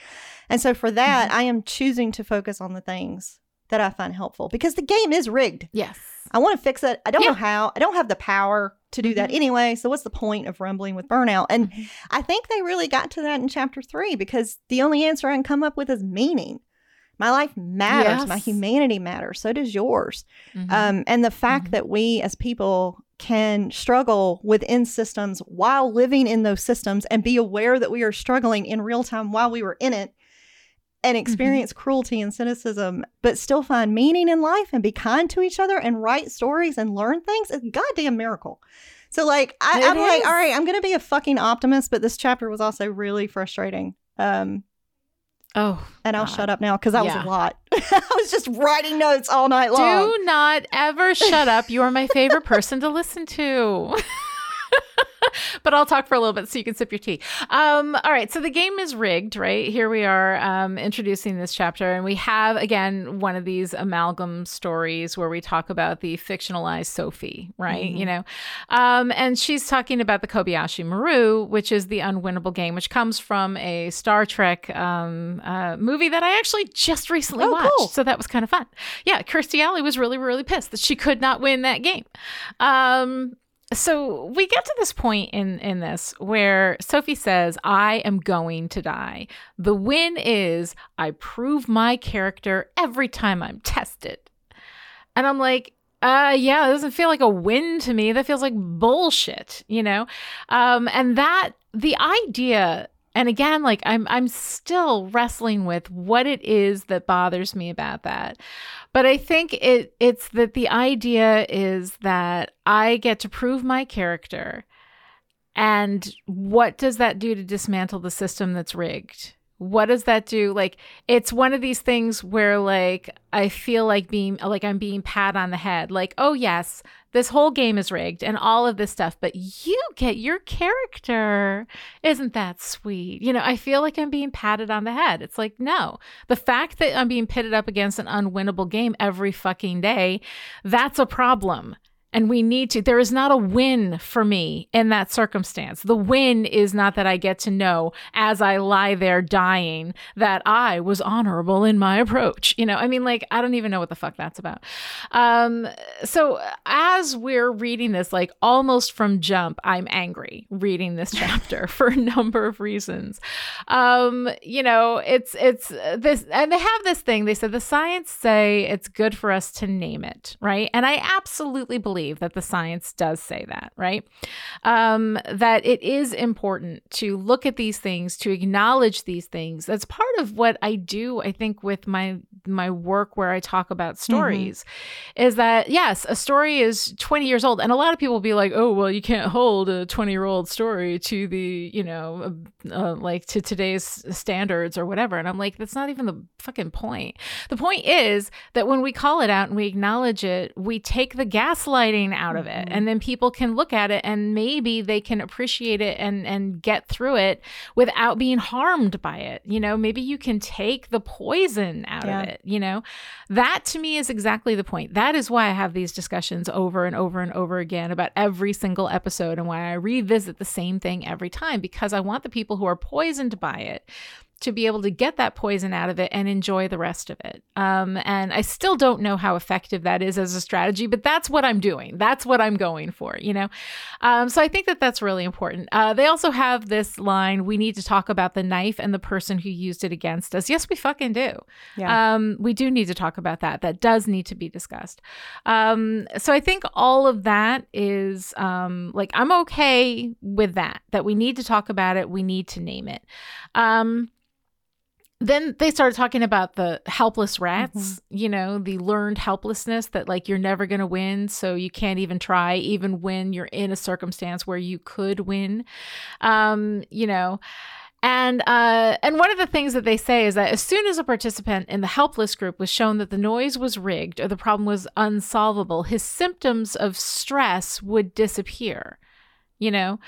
and so for that mm-hmm. i am choosing to focus on the things that I find helpful because the game is rigged. Yes. I want to fix it. I don't yeah. know how. I don't have the power to do that mm-hmm. anyway. So what's the point of rumbling with burnout? And mm-hmm. I think they really got to that in chapter three because the only answer I can come up with is meaning. My life matters. Yes. My humanity matters. So does yours. Mm-hmm. Um, and the fact mm-hmm. that we as people can struggle within systems while living in those systems and be aware that we are struggling in real time while we were in it and mm-hmm. experience mm-hmm. cruelty and cynicism, but still find meaning in life and be kind to each other and write stories and learn things is a goddamn miracle. So, like, I, am like, all right, I'm going to be a fucking optimist, but this chapter was also really frustrating. Um, oh, and I'll shut up now because that yeah. was a lot. *laughs* I was just writing notes all night long. Do not ever shut up. You are my favorite *laughs* person to listen to. *laughs* *laughs* but I'll talk for a little bit so you can sip your tea. Um, all right, so the game is rigged, right? Here we are um, introducing this chapter, and we have again one of these amalgam stories where we talk about the fictionalized Sophie, right? Mm-hmm. You know, um, and she's talking about the Kobayashi Maru, which is the unwinnable game, which comes from a Star Trek um, uh, movie that I actually just recently oh, watched. Cool. So that was kind of fun. Yeah, Kirstie Alley was really, really pissed that she could not win that game. So we get to this point in in this where Sophie says, "I am going to die. The win is I prove my character every time I'm tested." And I'm like, uh yeah, it doesn't feel like a win to me. That feels like bullshit, you know? Um and that the idea and again like i'm i'm still wrestling with what it is that bothers me about that but i think it it's that the idea is that i get to prove my character and what does that do to dismantle the system that's rigged what does that do? Like it's one of these things where like i feel like being like i'm being pat on the head. Like oh yes this whole game is rigged and all of this stuff but you get your character. Isn't that sweet? You know i feel like i'm being patted on the head. It's like no. The fact that i'm being pitted up against an unwinnable game every fucking day that's a problem and we need to. There is not a win for me in that circumstance. The win is not that I get to know as I lie there dying that I was honorable in my approach. You know, I mean, like, I don't even know what the fuck that's about. Um, so as we're reading this, like almost from jump, I'm angry reading this *laughs* chapter for a number of reasons. Um, you know, it's, it's this, and they have this thing. They said the science say it's good for us to name it, right? And I absolutely believe believe that the science does say that, right? Um, that it is important to look at these things, to acknowledge these things. That's part of what I do, I think, with my my work where I talk about stories mm-hmm. is that yes, a story is 20 years old and a lot of people will be like, "Oh, well, you can't hold a 20-year-old story to the, you know, uh, uh, like to today's standards or whatever." And I'm like, that's not even the fucking point. The point is that when we call it out and we acknowledge it, we take the gaslighting out of it mm-hmm. and then people can look at it and maybe they can appreciate it and and get through it without being harmed by it. You know, maybe you can take the poison out yeah. of it, you know. That to me is exactly the point. That is why I have these discussions over and over and over again about every single episode and why I revisit the same thing every time because I want the people who are poisoned by it to be able to get that poison out of it and enjoy the rest of it. Um, and I still don't know how effective that is as a strategy, but that's what I'm doing. That's what I'm going for, you know? Um, so I think that that's really important. Uh, they also have this line we need to talk about the knife and the person who used it against us. Yes, we fucking do. Yeah. Um, we do need to talk about that. That does need to be discussed. Um, so I think all of that is um, like, I'm okay with that, that we need to talk about it. We need to name it. Then they started talking about the helpless rats, mm-hmm. you know, the learned helplessness that like you're never going to win, so you can't even try even when you're in a circumstance where you could win. Um, you know, and uh, and one of the things that they say is that as soon as a participant in the helpless group was shown that the noise was rigged or the problem was unsolvable, his symptoms of stress would disappear. You know,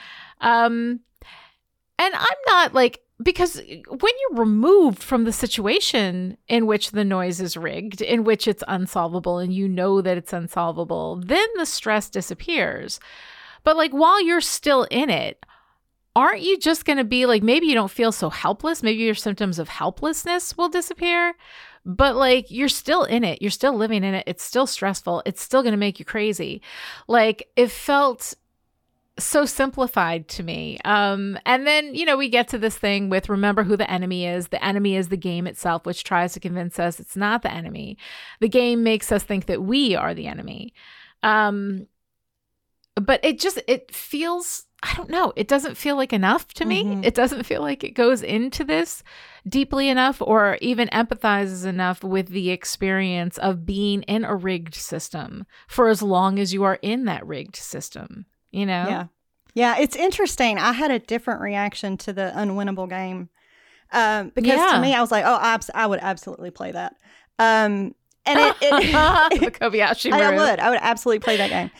um, and I'm not like because when you're removed from the situation in which the noise is rigged, in which it's unsolvable, and you know that it's unsolvable, then the stress disappears. But like while you're still in it, aren't you just going to be like, maybe you don't feel so helpless? Maybe your symptoms of helplessness will disappear, but like you're still in it. You're still living in it. It's still stressful. It's still going to make you crazy. Like it felt so simplified to me. Um, and then, you know, we get to this thing with remember who the enemy is. The enemy is the game itself, which tries to convince us it's not the enemy. The game makes us think that we are the enemy. Um, but it just, it feels, I don't know, it doesn't feel like enough to me. Mm-hmm. It doesn't feel like it goes into this deeply enough or even empathizes enough with the experience of being in a rigged system for as long as you are in that rigged system you know? Yeah. Yeah, it's interesting. I had a different reaction to the unwinnable game um, because yeah. to me, I was like, oh, I, I would absolutely play that. Um, and it, it *laughs* the Kobayashi *laughs* I, I, would, I would absolutely play that game.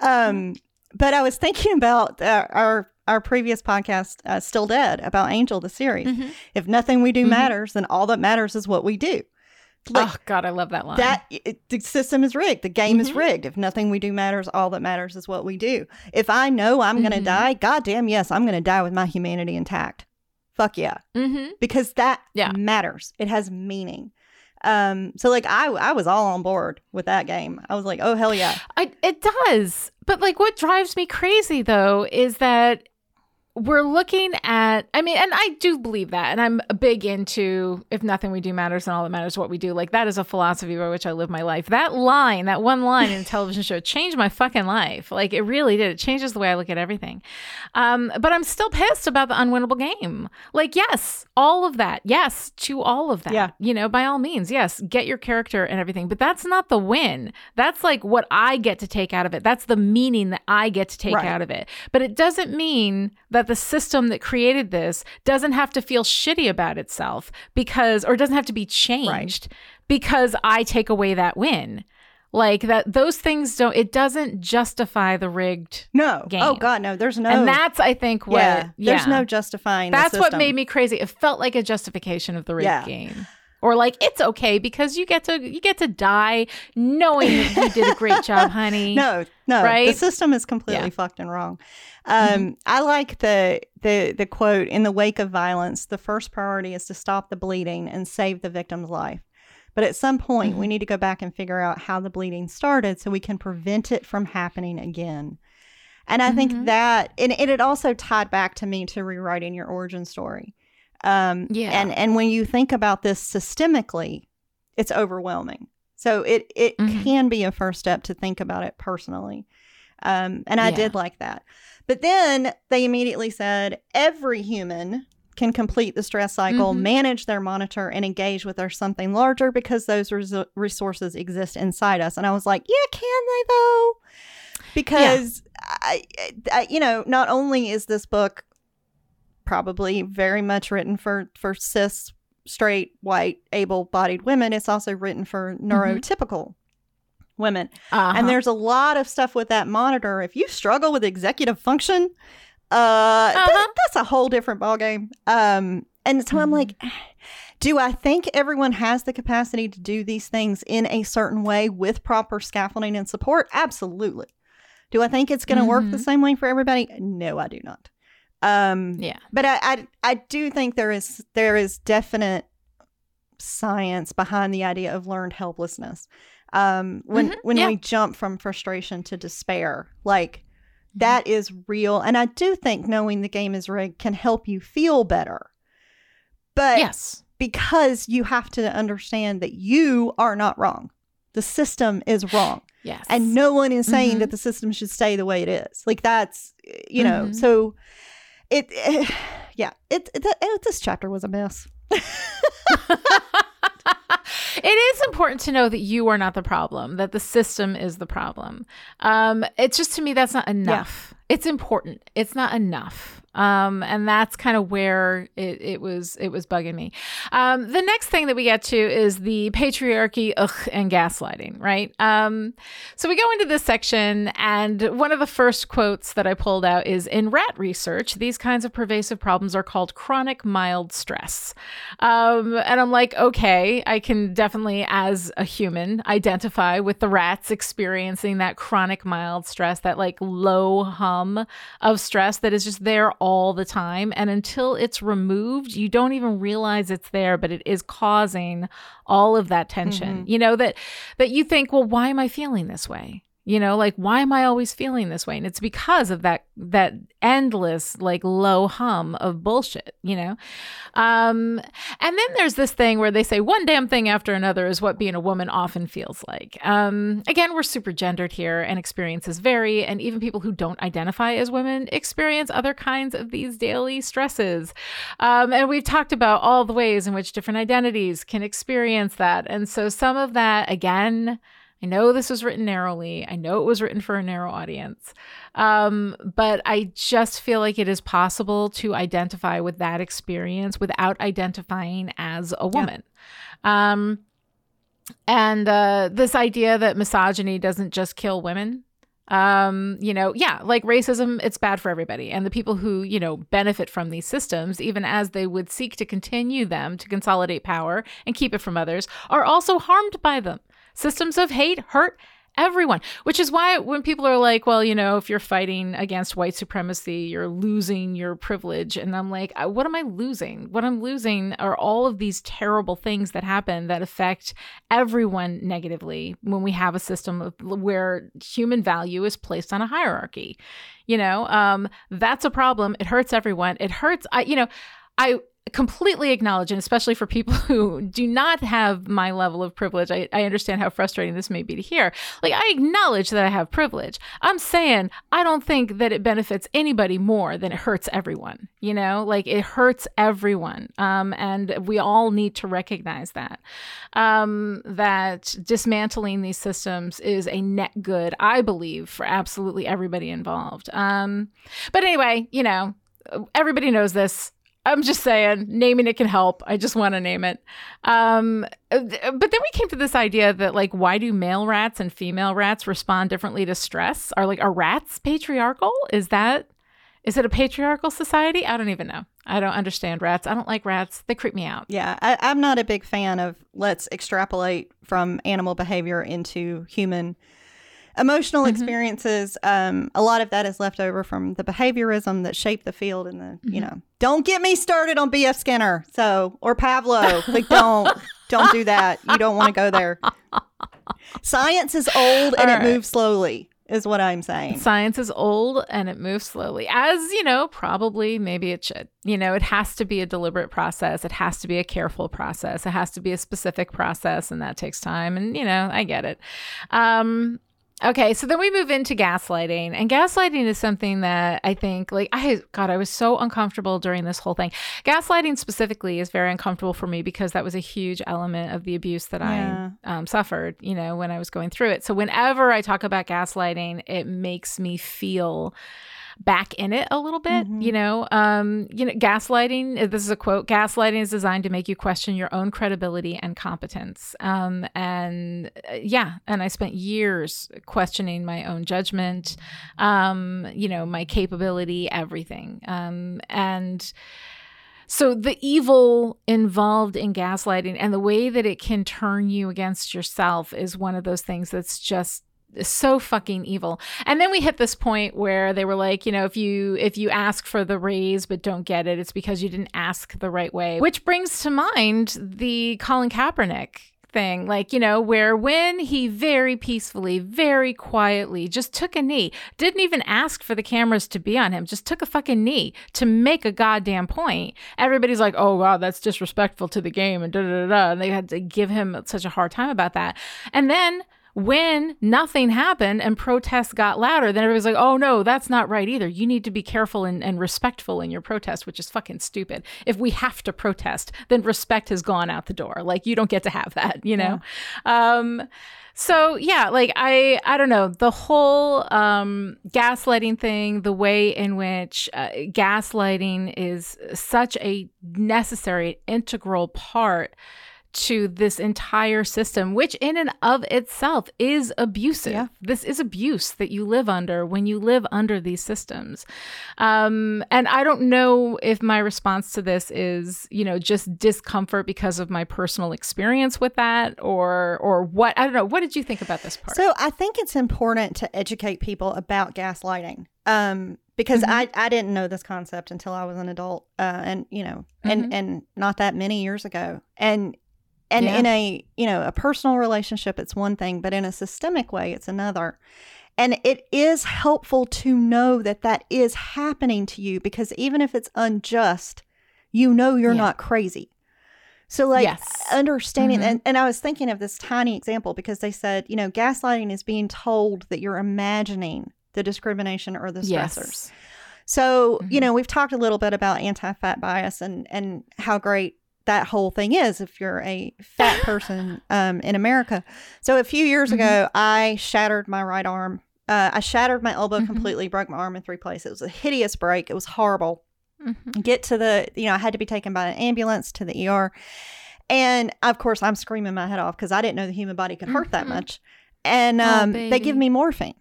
Um, but I was thinking about uh, our our previous podcast, uh, Still Dead, about Angel, the series. Mm-hmm. If nothing we do mm-hmm. matters, then all that matters is what we do. Like, oh God, I love that line. That it, the system is rigged. The game mm-hmm. is rigged. If nothing we do matters, all that matters is what we do. If I know I'm mm-hmm. going to die, goddamn yes, I'm going to die with my humanity intact. Fuck yeah, mm-hmm. because that yeah. matters. It has meaning. Um, so like I I was all on board with that game. I was like, oh hell yeah. I, it does. But like what drives me crazy though is that we're looking at i mean and i do believe that and i'm big into if nothing we do matters and all that matters what we do. Like that is a philosophy by which i live my life. That line that one line in a television show changed my fucking life. Like it really did. It changes the way i look at everything. Um, but i'm still pissed about the unwinnable game. Like yes all of that. Yes to all of that. Yeah. You know by all means yes get your character and everything. But that's not the win. That's like what i get to take out of it. That's the meaning that i get to take right. out of it. But it doesn't mean that that the system that created this doesn't have to feel shitty about itself because, or doesn't have to be changed right. because I take away that win. Like that, those things don't. It doesn't justify the rigged. No. Oh, game. Oh God, no. There's no. And that's, I think, what. Yeah. There's no justifying. That's what made me crazy. It felt like a justification of the rigged yeah. game or like it's okay because you get to you get to die knowing that you did a great job, honey. *laughs* No, no, right? The system is completely yeah. fucked and wrong. Um, mm-hmm. I like the the the quote: "In the wake of violence, the first priority is to stop the bleeding and save the victim's life." But at some point, mm-hmm. we need to go back and figure out how the bleeding started so we can prevent it from happening again. And I mm-hmm. think that, and, and it also tied back to me to rewriting your origin story um, yeah. And and when you think about this systemically, it's overwhelming. So it it mm-hmm. can be a first step to think about it personally. Um, and I yeah. did like that. But then they immediately said every human can complete the stress cycle, Mhm. manage their monitor, and engage with their something larger because those res- resources exist inside us. And I was like, yeah, can they though? Because I, I, you know, not only is this book probably very much written for for cis, straight, white, able-bodied women, it's also written for neurotypical women. Uh-huh. And there's a lot of stuff with that monitor. If you struggle with executive function, uh, Uh-huh. that's a whole different ballgame. Um, and so I'm like, *sighs* do I think everyone has the capacity to do these things in a certain way with proper scaffolding and support? Absolutely. Do I think it's going to work the Mhm. same way for everybody? No, I do not. Um, yeah. but I, I I do think there is there is definite science behind the idea of learned helplessness. Um, when Mhm, when yeah. we jump from frustration to despair, like that is real, and I do think knowing the game is rigged can help you feel better. But Yes. because you have to understand that you are not wrong, the system is wrong Yes. and no one is saying Mhm. that the system should stay the way it is like that's you know Mhm. so it, *sighs* yeah it, it, it this chapter was a mess *laughs* it is important to know that you are not the problem, that the system is the problem. Um, it's just to me that's not enough. It's important. It's not enough. Um, and that's kind of where it, it was it was bugging me. Um, the next thing that we get to is the patriarchy, ugh, and gaslighting, right? Um, so we go into this section, and one of the first quotes that I pulled out is in rat research, these kinds of pervasive problems are called chronic mild stress. Um, and I'm like, okay, I can definitely, as a human, identify with the rats experiencing that chronic mild stress, that like low hum of stress that is just there all the time. And until it's removed, you don't even realize it's there, but it is causing all of that tension. Mm-hmm. You know, that that you think, well, why am I feeling this way? You know, like why am I always feeling this way? And it's because of that that endless like low hum of bullshit, you know? Um and then there's this thing where they say one damn thing after another is what being a woman often feels like. Um again, we're super gendered here and experiences vary and even people who don't identify as women experience other kinds of these daily stresses. Um and we've talked about all the ways in which different identities can experience that. And so some of that again I know this was written narrowly. I know it was written for a narrow audience. Um, but I just feel like it is possible to identify with that experience without identifying as a woman. Um, and uh, this idea that misogyny doesn't just kill women. Um, you know, yeah, like racism, it's bad for everybody. And the people who, you know, benefit from these systems, even as they would seek to continue them to consolidate power and keep it from others, are also harmed by them. Systems of hate hurt everyone, which is why when people are like, well, you know, if you're fighting against white supremacy, you're losing your privilege. And I'm like, "Uh, what am I losing? What I'm losing are all of these terrible things that happen that affect everyone negatively when we have a system of, where human value is placed on a hierarchy. You know, um, that's a problem. It hurts everyone. It hurts. I, you know, I completely acknowledge, and especially for people *laughs* who do not have my level of privilege, I, I understand how frustrating this may be to hear. Like, I acknowledge that I have privilege. I'm saying I don't think that it benefits anybody more than it hurts everyone. You know, like it hurts everyone. Um, and we all need to recognize that. Um, that dismantling these systems is a net good, I believe, for absolutely everybody involved. Um, but anyway, you know, everybody knows this. I'm just saying, naming it can help. I just want to name it. Um, but then we came to this idea that, like, why do male rats and female rats respond differently to stress? Are like, are rats patriarchal? Is that, is it a patriarchal society? I don't even know. I don't understand rats. I don't like rats. They creep me out. yeah I, i'm not a big fan of let's extrapolate from animal behavior into human emotional Mhm. experiences um, a lot of that is left over from the behaviorism that shaped the field and the you Mhm. know don't get me started on bf skinner so or Pavlov like don't don't do that you don't want to go there science is old and All it moves slowly is what i'm saying Science is old and it moves slowly, as you know, probably maybe it should. You know, it has to be a deliberate process. It has to be a careful process. It has to be a specific process, and that takes time. And you know, I get it. Um, Okay, so then we move into gaslighting, and gaslighting is something that I think, like, I God, I was so uncomfortable during this whole thing. Gaslighting specifically is very uncomfortable for me because that was a huge element of the abuse that Yeah. I um, suffered, you know, when I was going through it. So whenever I talk about gaslighting, it makes me feel back in it a little bit Mhm. you know um you know gaslighting uh, this is a quote gaslighting is designed to make you question your own credibility and competence um and uh, yeah and i spent years questioning my own judgment um you know my capability everything um and so the evil involved in gaslighting and the way that it can turn you against yourself is one of those things that's just so fucking evil. And then we hit this point where they were like, you know, if you if you ask for the raise but don't get it, it's because you didn't ask the right way. Which brings to mind the Colin Kaepernick thing, like, you know, where when he very peacefully, very quietly just took a knee, didn't even ask for the cameras to be on him, just took a fucking knee to make a goddamn point. Everybody's like, oh, wow, that's disrespectful to the game and da da da. da. And they had to give him such a hard time about that. And then when nothing happened and protests got louder, then everybody's like, oh no, that's not right either. You need to be careful and, and respectful in your protest, which is fucking stupid. If we have to protest, then respect has gone out the door. Like you don't get to have that, you know? Um, so yeah, like I I don't know, the whole um gaslighting thing, the way in which uh, gaslighting is such a necessary integral part to this entire system, which in and of itself is abusive. Yeah. This is abuse that you live under when you live under these systems. Um, and I don't know if my response to this is, you know, just discomfort because of my personal experience with that or or what I don't know. What did you think about this part? So I think it's important to educate people about gaslighting. Um, because Mhm. I, I didn't know this concept until I was an adult, uh, and you know, and Mhm. and not that many years ago, and and Yeah. in a you know a personal relationship, it's one thing, but in a systemic way, it's another. And it is helpful to know that that is happening to you because even if it's unjust, you know you're Yeah. not crazy. So like Yes. understanding Mhm. and, and I was thinking of this tiny example because they said, you know, gaslighting is being told that you're imagining the discrimination or the stressors. yes. So, you Mhm. know, we've talked a little bit about anti-fat bias and and how great that whole thing is if you're a fat person *laughs* um, in America. So a few years Mhm. ago, I shattered my right arm. Uh, I shattered my elbow Mhm. completely, broke my arm in three places. It was a hideous break. It was horrible Mhm. get to the you know i had to be taken by an ambulance to the er and of course i'm screaming my head off because i didn't know the human body could hurt that Mhm. much and Oh, um, they give me morphine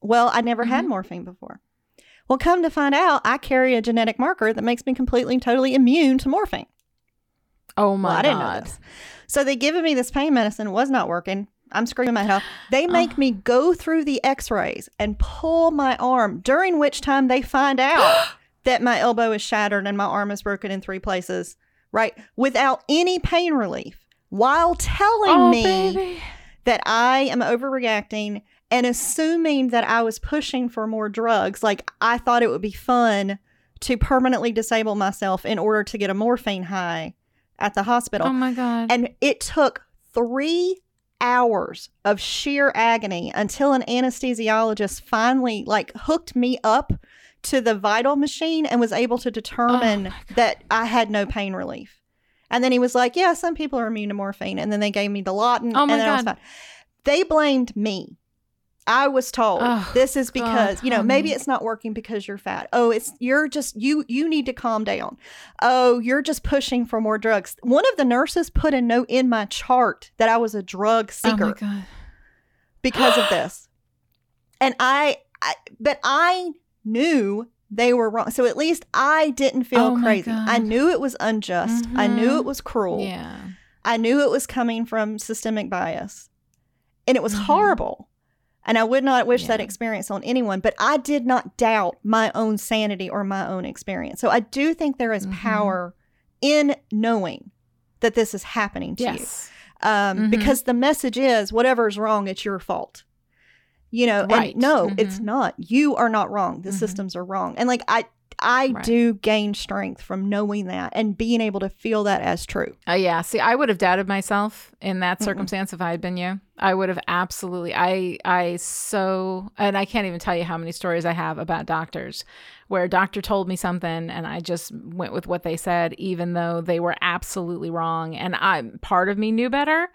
well i never had Mhm. morphine before well come to find out i carry a genetic marker that makes me completely totally immune to morphine Oh my well, i didn't know god. this so they giving me this pain medicine was not working i'm screaming my head off they make me go through the x-rays and pull my arm during which time they find *gasps* out that my elbow is shattered and my arm is broken in three places, right? Without any pain relief, while telling Oh me baby. that I am overreacting and assuming that I was pushing for more drugs. Like I thought it would be fun to permanently disable myself in order to get a morphine high at the hospital. Oh my god. And it took three hours of sheer agony until an anesthesiologist finally like hooked me up to the vital machine and was able to determine Oh that I had no pain relief. And then he was like, "Yeah, some people are immune to morphine." And then they gave me Dilaudid, Oh my and then I was God. fine. They blamed me. I was told Oh, this is God, because you know maybe it's not working because you're fat. Oh, it's you're just you you need to calm down. Oh, you're just pushing for more drugs. One of the nurses put a note in my chart that I was a drug oh seeker my god. because of *gasps* this. And I, I but I knew they were wrong. So at least I didn't feel Oh crazy. I knew it was unjust. I knew Mhm. it was cruel. Yeah. I knew it was coming from systemic bias. And it was Mhm. horrible. And I would not wish that experience on anyone, but I did not doubt my own sanity or my own experience. So I do think there is Mhm. power in knowing that this is happening to you Yes. um, Mhm. because the message is whatever's wrong, it's your fault. You know, Right. and no, it's Mhm. not. You are not wrong. The Mhm. systems are wrong. And like I, I Right. do gain strength from knowing that and being able to feel that as true. Uh, yeah. See, I would have doubted myself in that Mm-mm. circumstance if I had been you. I would have absolutely. I I so and I can't even tell you how many stories I have about doctors where a doctor told me something and I just went with what they said, even though they were absolutely wrong. And I part of me knew better.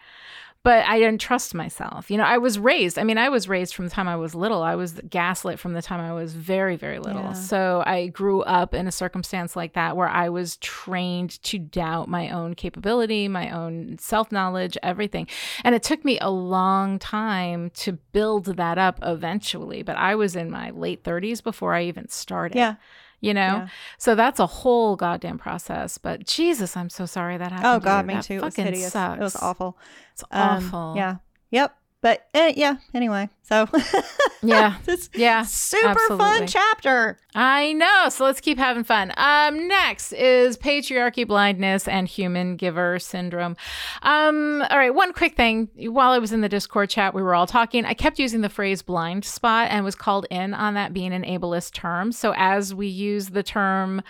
But I didn't trust myself. You know, I was raised. I mean, I was raised from the time I was little. I was gaslit from the time I was very, very little. Yeah. So I grew up in a circumstance like that where I was trained to doubt my own capability, my own self knowledge, everything. And it took me a long time to build that up eventually. But I was in my late 30s before I even started. Yeah. You know? Yeah. So that's a whole goddamn process. But Jesus, I'm so sorry that happened. Oh to God, me That too. It was fucking hideous. Sucks. It was awful. It's Um, awful. yeah. Yep. But uh, yeah. Anyway, so *laughs* Yeah. this Yeah. super absolutely. fun chapter. I know. So let's keep having fun. Um, next is patriarchy, blindness, and human giver syndrome. Um, all right. One quick thing. While I was in the Discord chat, we were all talking. I kept using the phrase blind spot and was called in on that being an ableist term. So as we use the term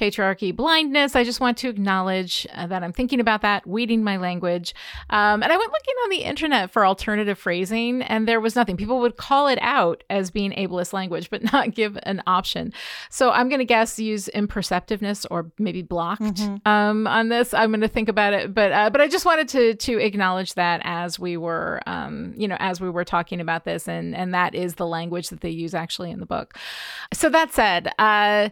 patriarchy blindness. I just want to acknowledge uh, that i'm thinking about that weeding my language. Um, and i went looking on the internet for alternative phrasing and there was nothing. People would call it out as being ableist language but *laughs* not give an option. So i'm going to guess use imperceptiveness or maybe blocked Mhm. um, on this. I'm going to think about it but uh, but i just wanted to to acknowledge that as we were um, you know as we were talking about this and and that is the language that they use actually in the book. So that said uh,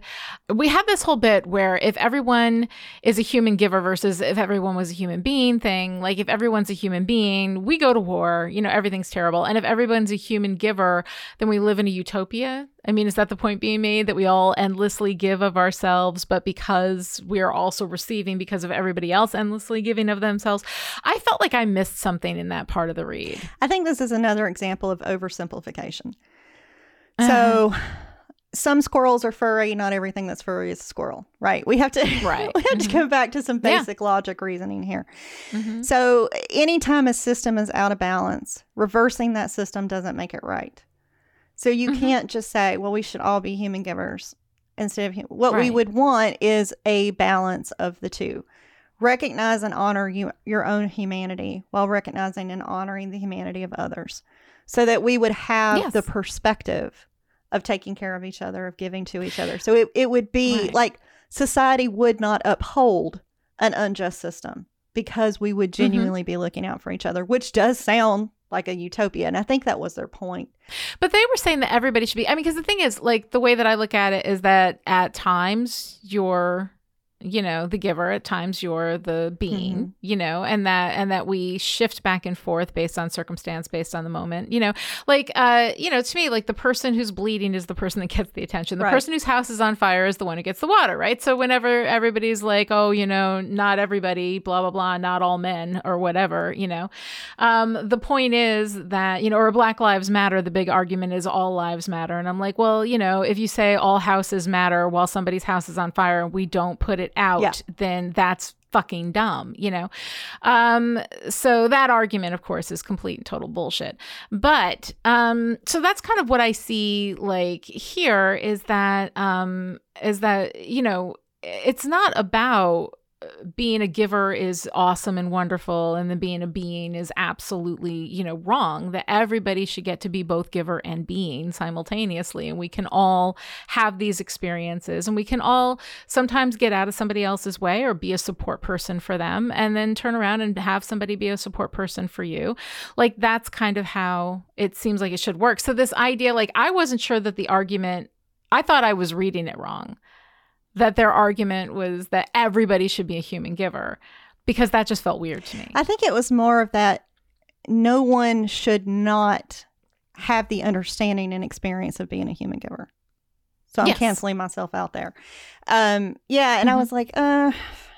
we have this whole bit where if everyone is a human giver versus if everyone was a human being thing, like if everyone's a human being, we go to war, you know, everything's terrible. And if everyone's a human giver, then we live in a utopia. I mean, is that the point being made that we all endlessly give of ourselves, but because we are also receiving because of everybody else endlessly giving of themselves? I felt like I missed something in that part of the read. I think this is another example of oversimplification. Uh-huh. So some squirrels are furry, not everything that's furry is a squirrel, right? We have to Right. *laughs* we have to Mhm. go back to some Yeah. basic logic reasoning here. Mhm. So anytime a system is out of balance, reversing that system doesn't make it right. So you Mhm. can't just say, well, we should all be human givers instead of hum-. what we would want is a balance of the two. Recognize and honor you, your own humanity while recognizing and honoring the humanity of others so that we would have Yes. the perspective of taking care of each other, of giving to each other. So it, it would be Right. like society would not uphold an unjust system because we would Mm-hmm. genuinely be looking out for each other, which does sound like a utopia. And I think that was their point. But they were saying that everybody should be. I mean, because the thing is, like, the way that I look at it is that at times you're, you know, the giver. At times you're the being. Mhm. You know, and that and that we shift back and forth based on circumstance, based on the moment. You know, like, uh, you know, to me, like the person who's bleeding is the person that gets the attention. The Right. person whose house is on fire is the one who gets the water, right? So whenever everybody's like, oh, you know, not everybody, blah blah blah, not all men or whatever, you know, um, the point is that, you know, or Black Lives Matter, the big argument is all lives matter. And I'm like, well, you know, if you say all houses matter while somebody's house is on fire and we don't put it out, Yeah. then that's fucking dumb, you know? Um, so that argument, of course, is complete and total bullshit. But um, so that's kind of what I see like here is that um is that, you know, it's not about being a giver is awesome and wonderful and then being a being is absolutely you know wrong that everybody should get to be both giver and being simultaneously and we can all have these experiences and we can all sometimes get out of somebody else's way or be a support person for them and then turn around and have somebody be a support person for you. Like that's kind of how it seems like it should work. So this idea like i wasn't sure that the argument i thought i was reading it wrong that their argument was that everybody should be a human giver because that just felt weird to me. I think it was more of that no one should not have the understanding and experience of being a human giver. So I'm Yes. canceling myself out there. Um, yeah, and I Mhm. was like, uh,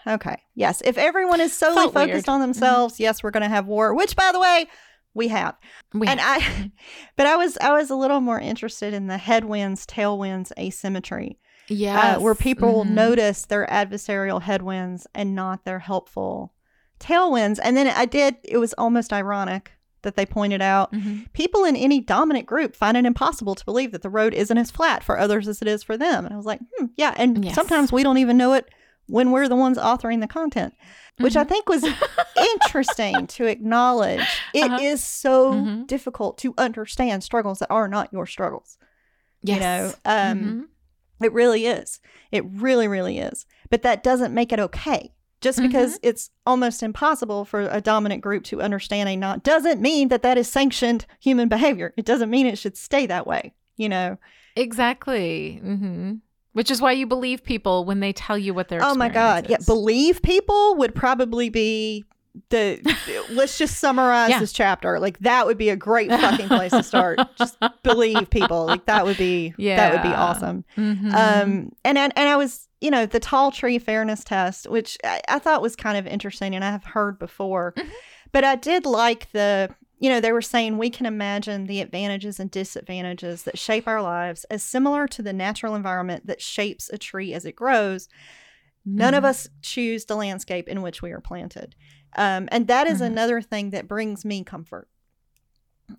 okay, yes. If everyone is solely Felt focused weird. Mm-hmm. on themselves, yes, we're going to have war. Which, by the way, we have. We- and I, *laughs* but I was I was a little more interested in the headwinds, tailwinds asymmetry, yes. uh, where people Mhm. notice their adversarial headwinds and not their helpful tailwinds. And then I did. It was almost ironic that they pointed out. Mm-hmm. People in any dominant group find it impossible to believe that the road isn't as flat for others as it is for them. And I was like, hmm, yeah. And Yes. sometimes we don't even know it when we're the ones authoring the content, which I think was *laughs* interesting to acknowledge. It is Uh-huh. so Mhm. difficult to understand struggles that are not your struggles. Yes. You know, um, Mhm. It really is. It really, really is. But that doesn't make it okay. Just Mm-hmm. because it's almost impossible for a dominant group to understand a not doesn't mean that that is sanctioned human behavior. It doesn't mean it should stay that way. You know. Exactly. hmm Which is why you believe people when they tell you what they're. Oh my God! Yeah, believe people would probably be the. let's just summarize Yeah. this chapter. Like that would be a great fucking place to start. Just *laughs* believe people. Like that would be. That would be Yeah. awesome. Mhm. Um, and I, and I was, you know, the tall tree fairness test, which I, I thought was kind of interesting, and I have heard before, Mhm. but I did like the, you know, they were saying we can imagine the advantages and disadvantages that shape our lives as similar to the natural environment that shapes a tree as it grows. None of Mhm. us choose the landscape in which we are planted. Um, and that is Mhm. another thing that brings me comfort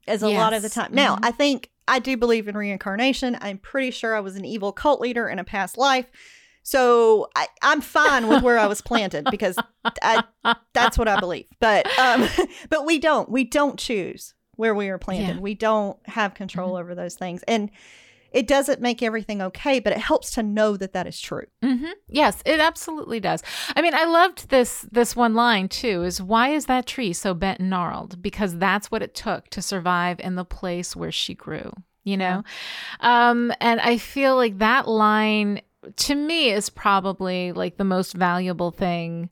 as a lot of the time. Now, Mhm. I think I do believe in reincarnation. I'm pretty sure I was an evil cult leader in a past life. So I, I'm fine with where I was planted because I, that's what I believe. But um, *laughs* but we don't we don't choose where we are planted. Yeah. Mm-hmm. We don't have control over those things, and it doesn't make everything okay. But it helps to know that that is true. hmm Yes, it absolutely does. I mean, I loved this this one line too. Is why is that tree so bent and gnarled? Because that's what it took to survive in the place where she grew. You know, um, and I feel like that line to me is probably like the most valuable thing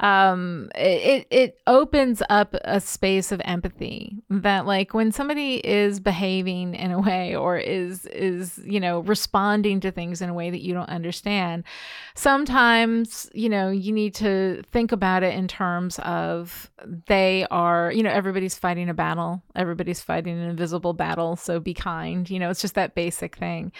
um it it opens up a space of empathy that like when somebody is behaving in a way or is is you know responding to things in a way that you don't understand sometimes you know you need to think about it in terms of they are you know everybody's fighting a battle. Everybody's fighting an invisible battle so be kind. You know it's just that basic thing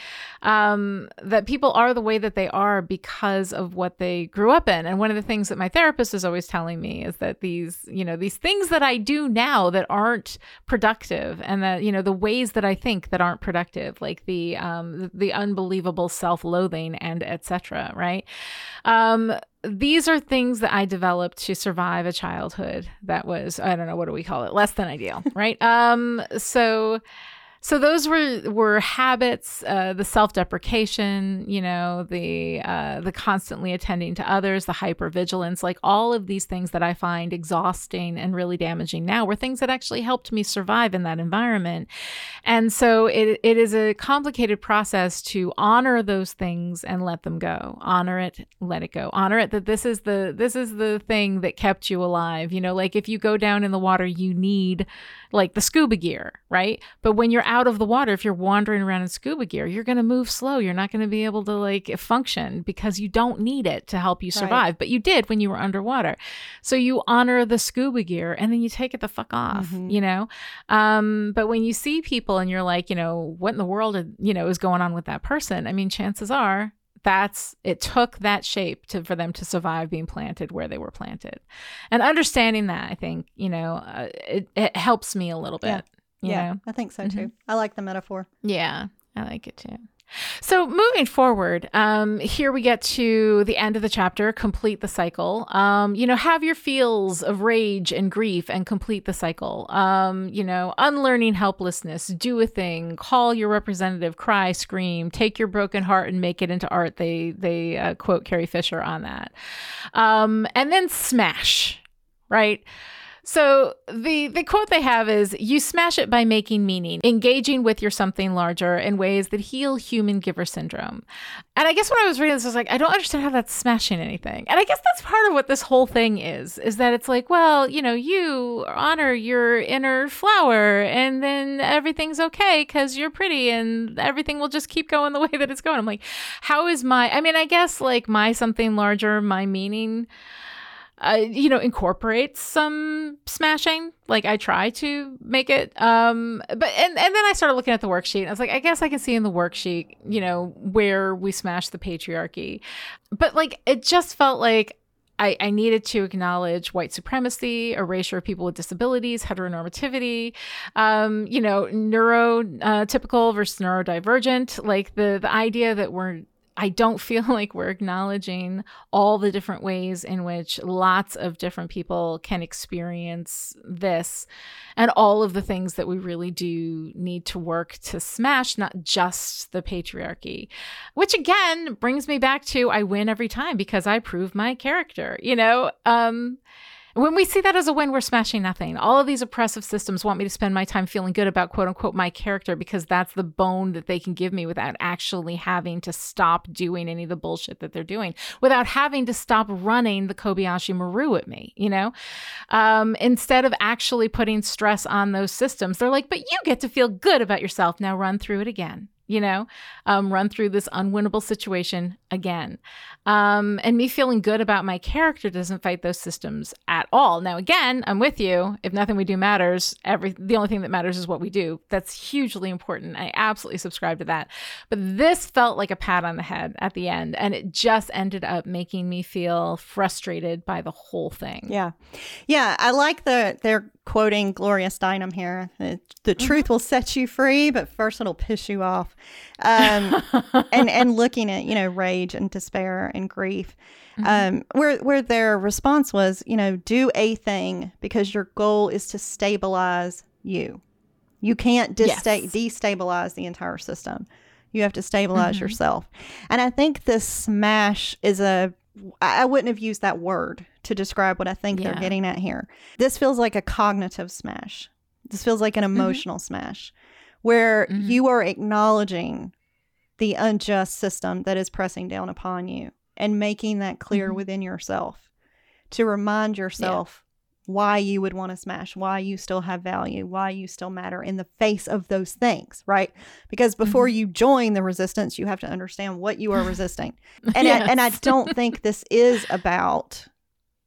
um that people are the way that they are because of what they grew up in. And one of the things that my therapist is always telling me is that these you know these things that i do now that aren't productive and that you know the ways that i think that aren't productive like the um the unbelievable self-loathing and etc right? Um these are things that I developed to survive a childhood that was I don't know what do we call it? Less than ideal *laughs* right? Um so so those were were habits uh, the self-deprecation you know the uh, the constantly attending to others the hypervigilance like all of these things that i find exhausting and really damaging now were things that actually helped me survive in that environment. And so it, it is a complicated process to honor those things and let them go. Honor it let it go. Honor it that this is the this is the thing that kept you alive. You know like if you go down in the water you need like the scuba gear right? But when you're out of the water if you're wandering around in scuba gear you're going to move slow. You're not going to be able to like function because you don't need it to help you survive but you did when you were underwater. So you honor the scuba gear and then you take it the fuck off Mhm. you know? Um but when you see people and you're like you know what in the world you know is going on with that person? I mean chances are that's it took that shape to for them to survive being planted where they were planted and understanding that i think you know uh, it, it helps me a little bit Yeah. you yeah, know? I think so Mhm. too. I like the metaphor. yeah i like it too so moving forward um here we get to the end of the chapter complete the cycle. Um you know have your feels of rage and grief and complete the cycle. Um you know unlearning helplessness do a thing call your representative cry scream take your broken heart and make it into art. They they uh, quote carrie fisher on that. Um and then smash right so the the quote they have is you smash it by making meaning, engaging with your something larger in ways that heal human giver syndrome. And I guess when I was reading this, I was like, I don't understand how that's smashing anything. And I guess that's part of what this whole thing is, is that it's like, well, you know, you honor your inner flower and then everything's okay because you're pretty and everything will just keep going the way that it's going. I'm like, how is my I mean, I guess like my something larger, my meaning uh, you know incorporates some smashing. Like i try to make it um but and, and then i started looking at the worksheet i was like i guess i can see in the worksheet you know where we smash the patriarchy. But like it just felt like I, I needed to acknowledge white supremacy, erasure of people with disabilities, heteronormativity, um, you know, neurotypical uh, versus neurodivergent, like the the idea that we're I don't feel *laughs* like we're acknowledging all the different ways in which lots of different people can experience this and all of the things that we really do need to work to smash, not just the patriarchy. Which again brings me back to I win every time because I prove my character, you know? Um, when we see that as a win, we're smashing nothing. All of these oppressive systems want me to spend my time feeling good about quote unquote my character because that's the bone that they can give me without actually having to stop doing any of the bullshit that they're doing, without having to stop running the Kobayashi Maru at me, you know? Um, instead of actually putting stress on those systems, they're like, but you get to feel good about yourself. Now run through it again you know, um, run through this unwinnable situation again. Um, and me feeling good about my character doesn't fight those systems at all. Now, again, I'm with you. If nothing we do matters, every the only thing that matters is what we do. That's hugely important. I absolutely subscribe to that. But this felt like a pat on the head at the end, and it just ended up making me feel frustrated by the whole thing. Yeah, yeah. I like the they're quoting Gloria Steinem here. The, the mm-hmm. truth will set you free, but first it'll piss you off. Um, and *laughs* and looking at you know rage and despair and grief, mm-hmm. um, where where their response was you know do a thing because your goal is to stabilize you. You can't yes. destabilize the entire system. You have to stabilize mm-hmm. yourself. And I think this smash is a I wouldn't have used that word to describe what I think yeah. they're getting at here. This feels like a cognitive smash. This feels like an mm-hmm. emotional mm-hmm. smash where mm-hmm. you are acknowledging the unjust system that is pressing down upon you and making that clear mm-hmm. within yourself to remind yourself yeah. why you would want to smash, why you still have value, why you still matter in the face of those things, right? Because before mm-hmm. you join the resistance, you have to understand what you are *laughs* resisting. And yes. I, and I don't *laughs* think this is about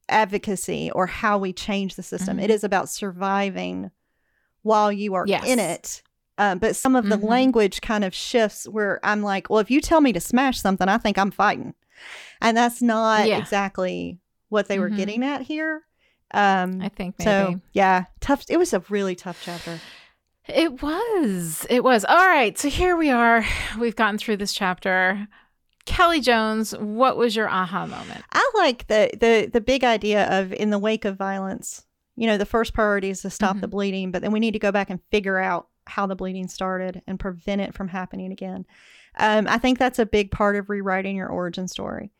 advocacy or how we change the system. Mm-hmm. It is about surviving while you are yes. in it uh, but some of the mm-hmm. language kind of shifts where I'm like, well, if you tell me to smash something, I think I'm fighting. And that's not yeah. exactly what they mm-hmm. were getting at here. Um, I think maybe. So, yeah, tough. It was a really tough chapter. It was. It was. All right. So here we are. *sighs* We've gotten through this chapter. Kelly Jones, what was your aha moment? I like the the the big idea of in the wake of violence. You know, the first priority is to stop mm-hmm. the bleeding, but then we need to go back and figure out how the bleeding started and prevent it from happening again. Um, I think that's a big part of rewriting your origin story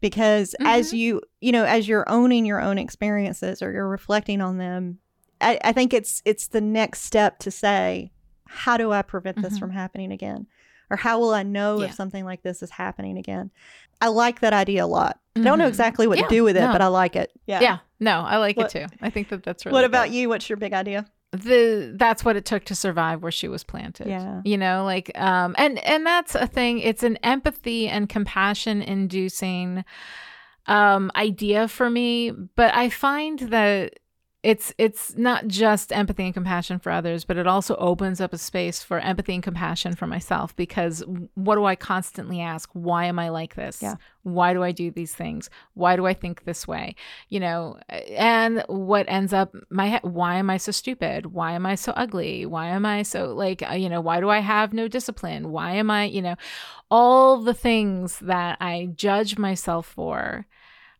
because mm-hmm. as you you know as you're owning your own experiences or you're reflecting on them I, I, think it's it's the next step to say how do i prevent this mm-hmm. from happening again or how will i know yeah. if something like this is happening again i like that idea a lot mm-hmm. i don't know mm-hmm. exactly what yeah, to do with it no. but i like it yeah yeah no i like what, it too i think that that's really what about good. you what's your big idea the that's what it took to survive where she was planted. Yeah. You know like um and and that's a thing. It's an empathy and compassion inducing um idea for me but i find that it's it's not just empathy and compassion for others but it also opens up a space for empathy and compassion for myself because what do i constantly ask? Why am i like this? Yeah. why do i do these things? Why do i think this way? You know and what ends up my head why am i so stupid? Why am i so ugly? Why am i so like uh, you know why do i have no discipline? Why am i you know all the things that i judge myself for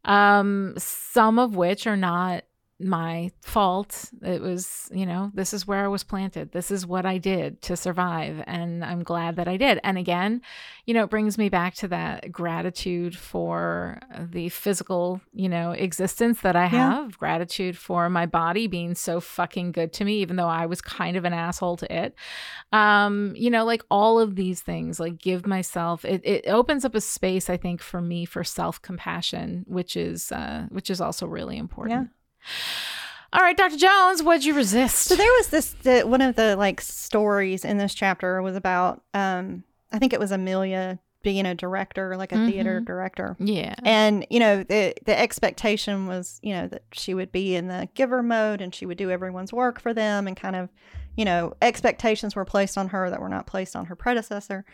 um some of which are not my fault. It was, you know, this is where I was planted. This is what I did to survive. And I'm glad that I did. And again, you know, it brings me back to that gratitude for the physical, you know, existence that I have, yeah. gratitude for my body being so fucking good to me, even though I was kind of an asshole to it. Um, you know, like all of these things, like give myself, it, it opens up a space, I think, for me for self compassion, which is, uh, which is also really important. Yeah. All right, Dr. Jones, what'd you resist? So there was this the, one of the like stories in this chapter was about um I think it was Amelia being a director, like a mm-hmm. theater director. Yeah. And you know, the the expectation was, you know, that she would be in the giver mode and she would do everyone's work for them and kind of, you know, expectations were placed on her that were not placed on her predecessor.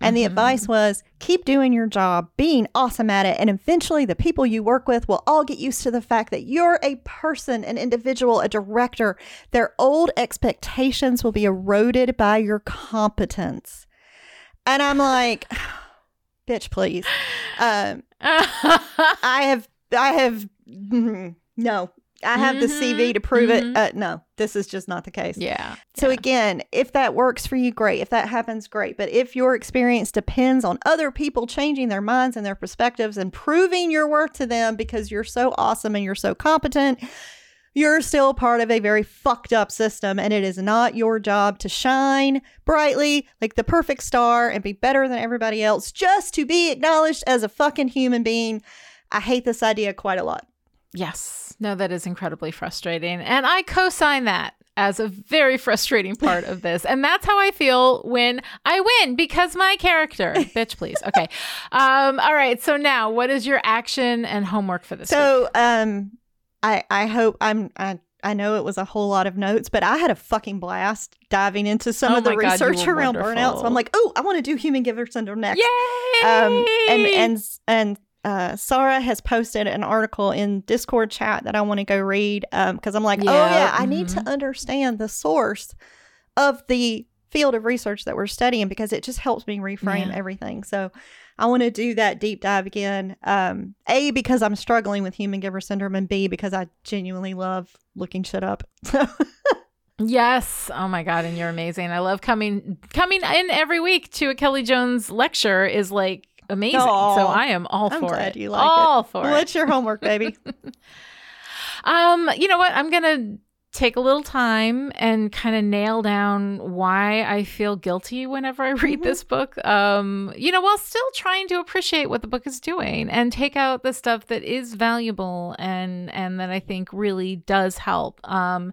And the advice was keep doing your job, being awesome at it, and eventually the people you work with will all get used to the fact that you're a person, an individual, a director. Their old expectations will be eroded by your competence. And I'm like, *sighs* bitch, please. Um, *laughs* I have, I have, *laughs* no, I have the CV to prove it. Uh, no, this is just not the case. yeah. So again, if that works for you, great. If that happens, great. But if your experience depends on other people changing their minds and their perspectives and proving your worth to them because you're so awesome and you're so competent, you're still part of a very fucked up system and it is not your job to shine brightly like the perfect star and be better than everybody else just to be acknowledged as a fucking human being. I hate this idea quite a lot. Yes. No, that is incredibly frustrating. And I co sign that as a very frustrating part of this. And that's how I feel when I win because my character. *laughs* Bitch, please. Okay. Um, all right. So now what is your action and homework for this week? So, um, I I hope I'm I I know it was a whole lot of notes, but I had a fucking blast diving into some Oh of the God, research around burnout. So. I'm like, oh, I want to do human giver syndrome next. Yay! Um, and and and uh, Sarah has posted an article in Discord chat that I want to go read because I'm like, oh Yeah, yeah, I need to mhm. understand the source of the field of research that we're studying because it just helps me reframe Yeah. everything. So I want to do that deep dive again. Um, a because I'm struggling with human giver syndrome, and B because I genuinely love looking shit up. So Yes. Oh my God. And you're amazing. I love coming coming in every week to a Kelly Jones lecture is like amazing. Aw. so I am all I'm for glad it. you like all it. for it. What's your homework, baby? *laughs* Um, you know what? I'm gonna take a little time and kind of nail down why I feel guilty whenever I *laughs* read Mhm. this book. Um, you know, while still trying to appreciate what the book is doing and take out the stuff that is valuable and and that I think really does help. Um,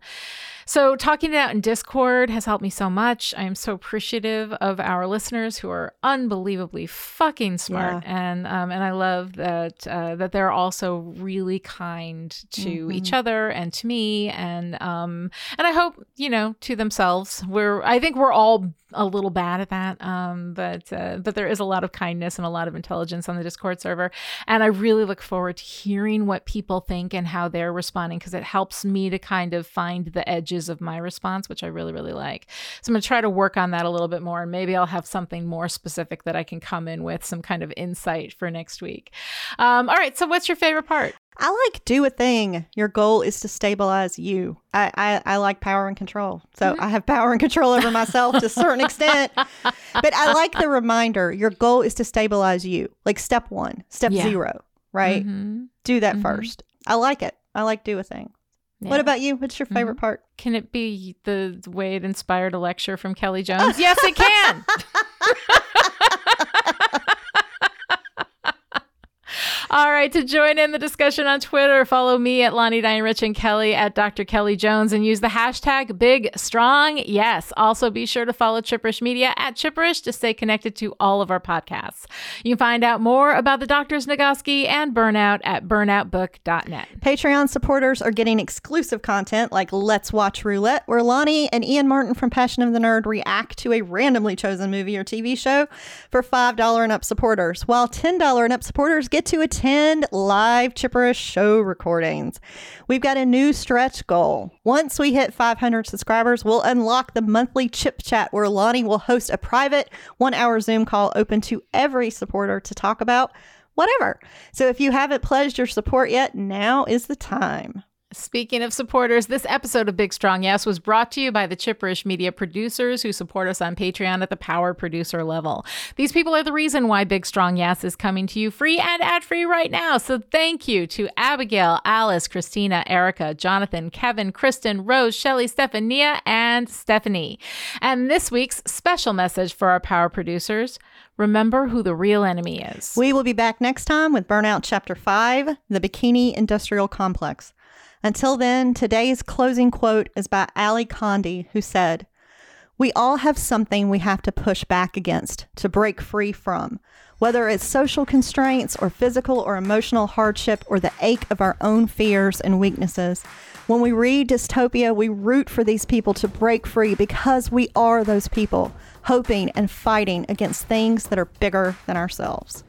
so talking it out in Discord has helped me so much. I am so appreciative of our listeners who are unbelievably fucking smart, and um, and I love that uh, that they're also really kind to Mhm. each other and to me, and um, and I hope you know to themselves. We're I think we're all a little bad at that, um, but uh, but there is a lot of kindness and a lot of intelligence on the Discord server, and I really look forward to hearing what people think and how they're responding because it helps me to kind of find the edges of my response, which I really, really like. So I'm going to try to work on that a little bit more, and maybe I'll have something more specific that I can come in with some kind of insight for next week. Um, all right. So, what's your favorite part? I like do a thing. Your goal is to stabilize you. I, I, I like power and control. So Mm-hmm. I have power and control over myself to a certain extent. *laughs* But I like the reminder your goal is to stabilize you. Like step one, step Yeah. zero, right? Mhm. Do that Mhm. first. I like it. I like do a thing. Yeah. What about you? What's your favorite part? Can it be the way it inspired a lecture from Kelly Jones? yes, it can. *laughs* All right, to join in the discussion on Twitter, follow me at Lani Diane Rich and Kelly at Dr. Kelly Jones and use the hashtag Big Strong Yes. Also, be sure to follow Chipperish Media at Chipperish to stay connected to all of our podcasts. You can find out more about the Doctors Nagoski and Burnout at burnoutbook.net. Patreon supporters are getting exclusive content like Let's Watch Roulette, where Lani and Ian Martin from Passion of the Nerd react to a randomly chosen movie or TV show for $5 and up supporters, while $10 and up supporters get to attend live Chipperish show recordings. We've got a new stretch goal. Once we hit 500 subscribers, we'll unlock the monthly Chip Chat where Lani will host a private one hour Zoom call open to every supporter to talk about whatever. So if you haven't pledged your support yet, now is the time. Speaking of supporters, this episode of Big Strong Yes was brought to you by the Chipperish Media producers who support us on Patreon at the power producer level. These people are the reason why Big Strong Yes is coming to you free and ad free right now. So thank you to Abigail, Alice, Christina, Erica, Jonathan, Kevin, Kristen, Rose, Shelley, Stephania, and Stephanie. And this week's special message for our power producers remember who the real enemy is. We will be back next time with Burnout Chapter 5 The Bikini Industrial Complex. Until then, today's closing quote is by Ally Condie, who said, We all have something we have to push back against, to break free from. Whether it's social constraints or physical or emotional hardship or the ache of our own fears and weaknesses, when we read dystopia, we root for these people to break free because we are those people, hoping and fighting against things that are bigger than ourselves.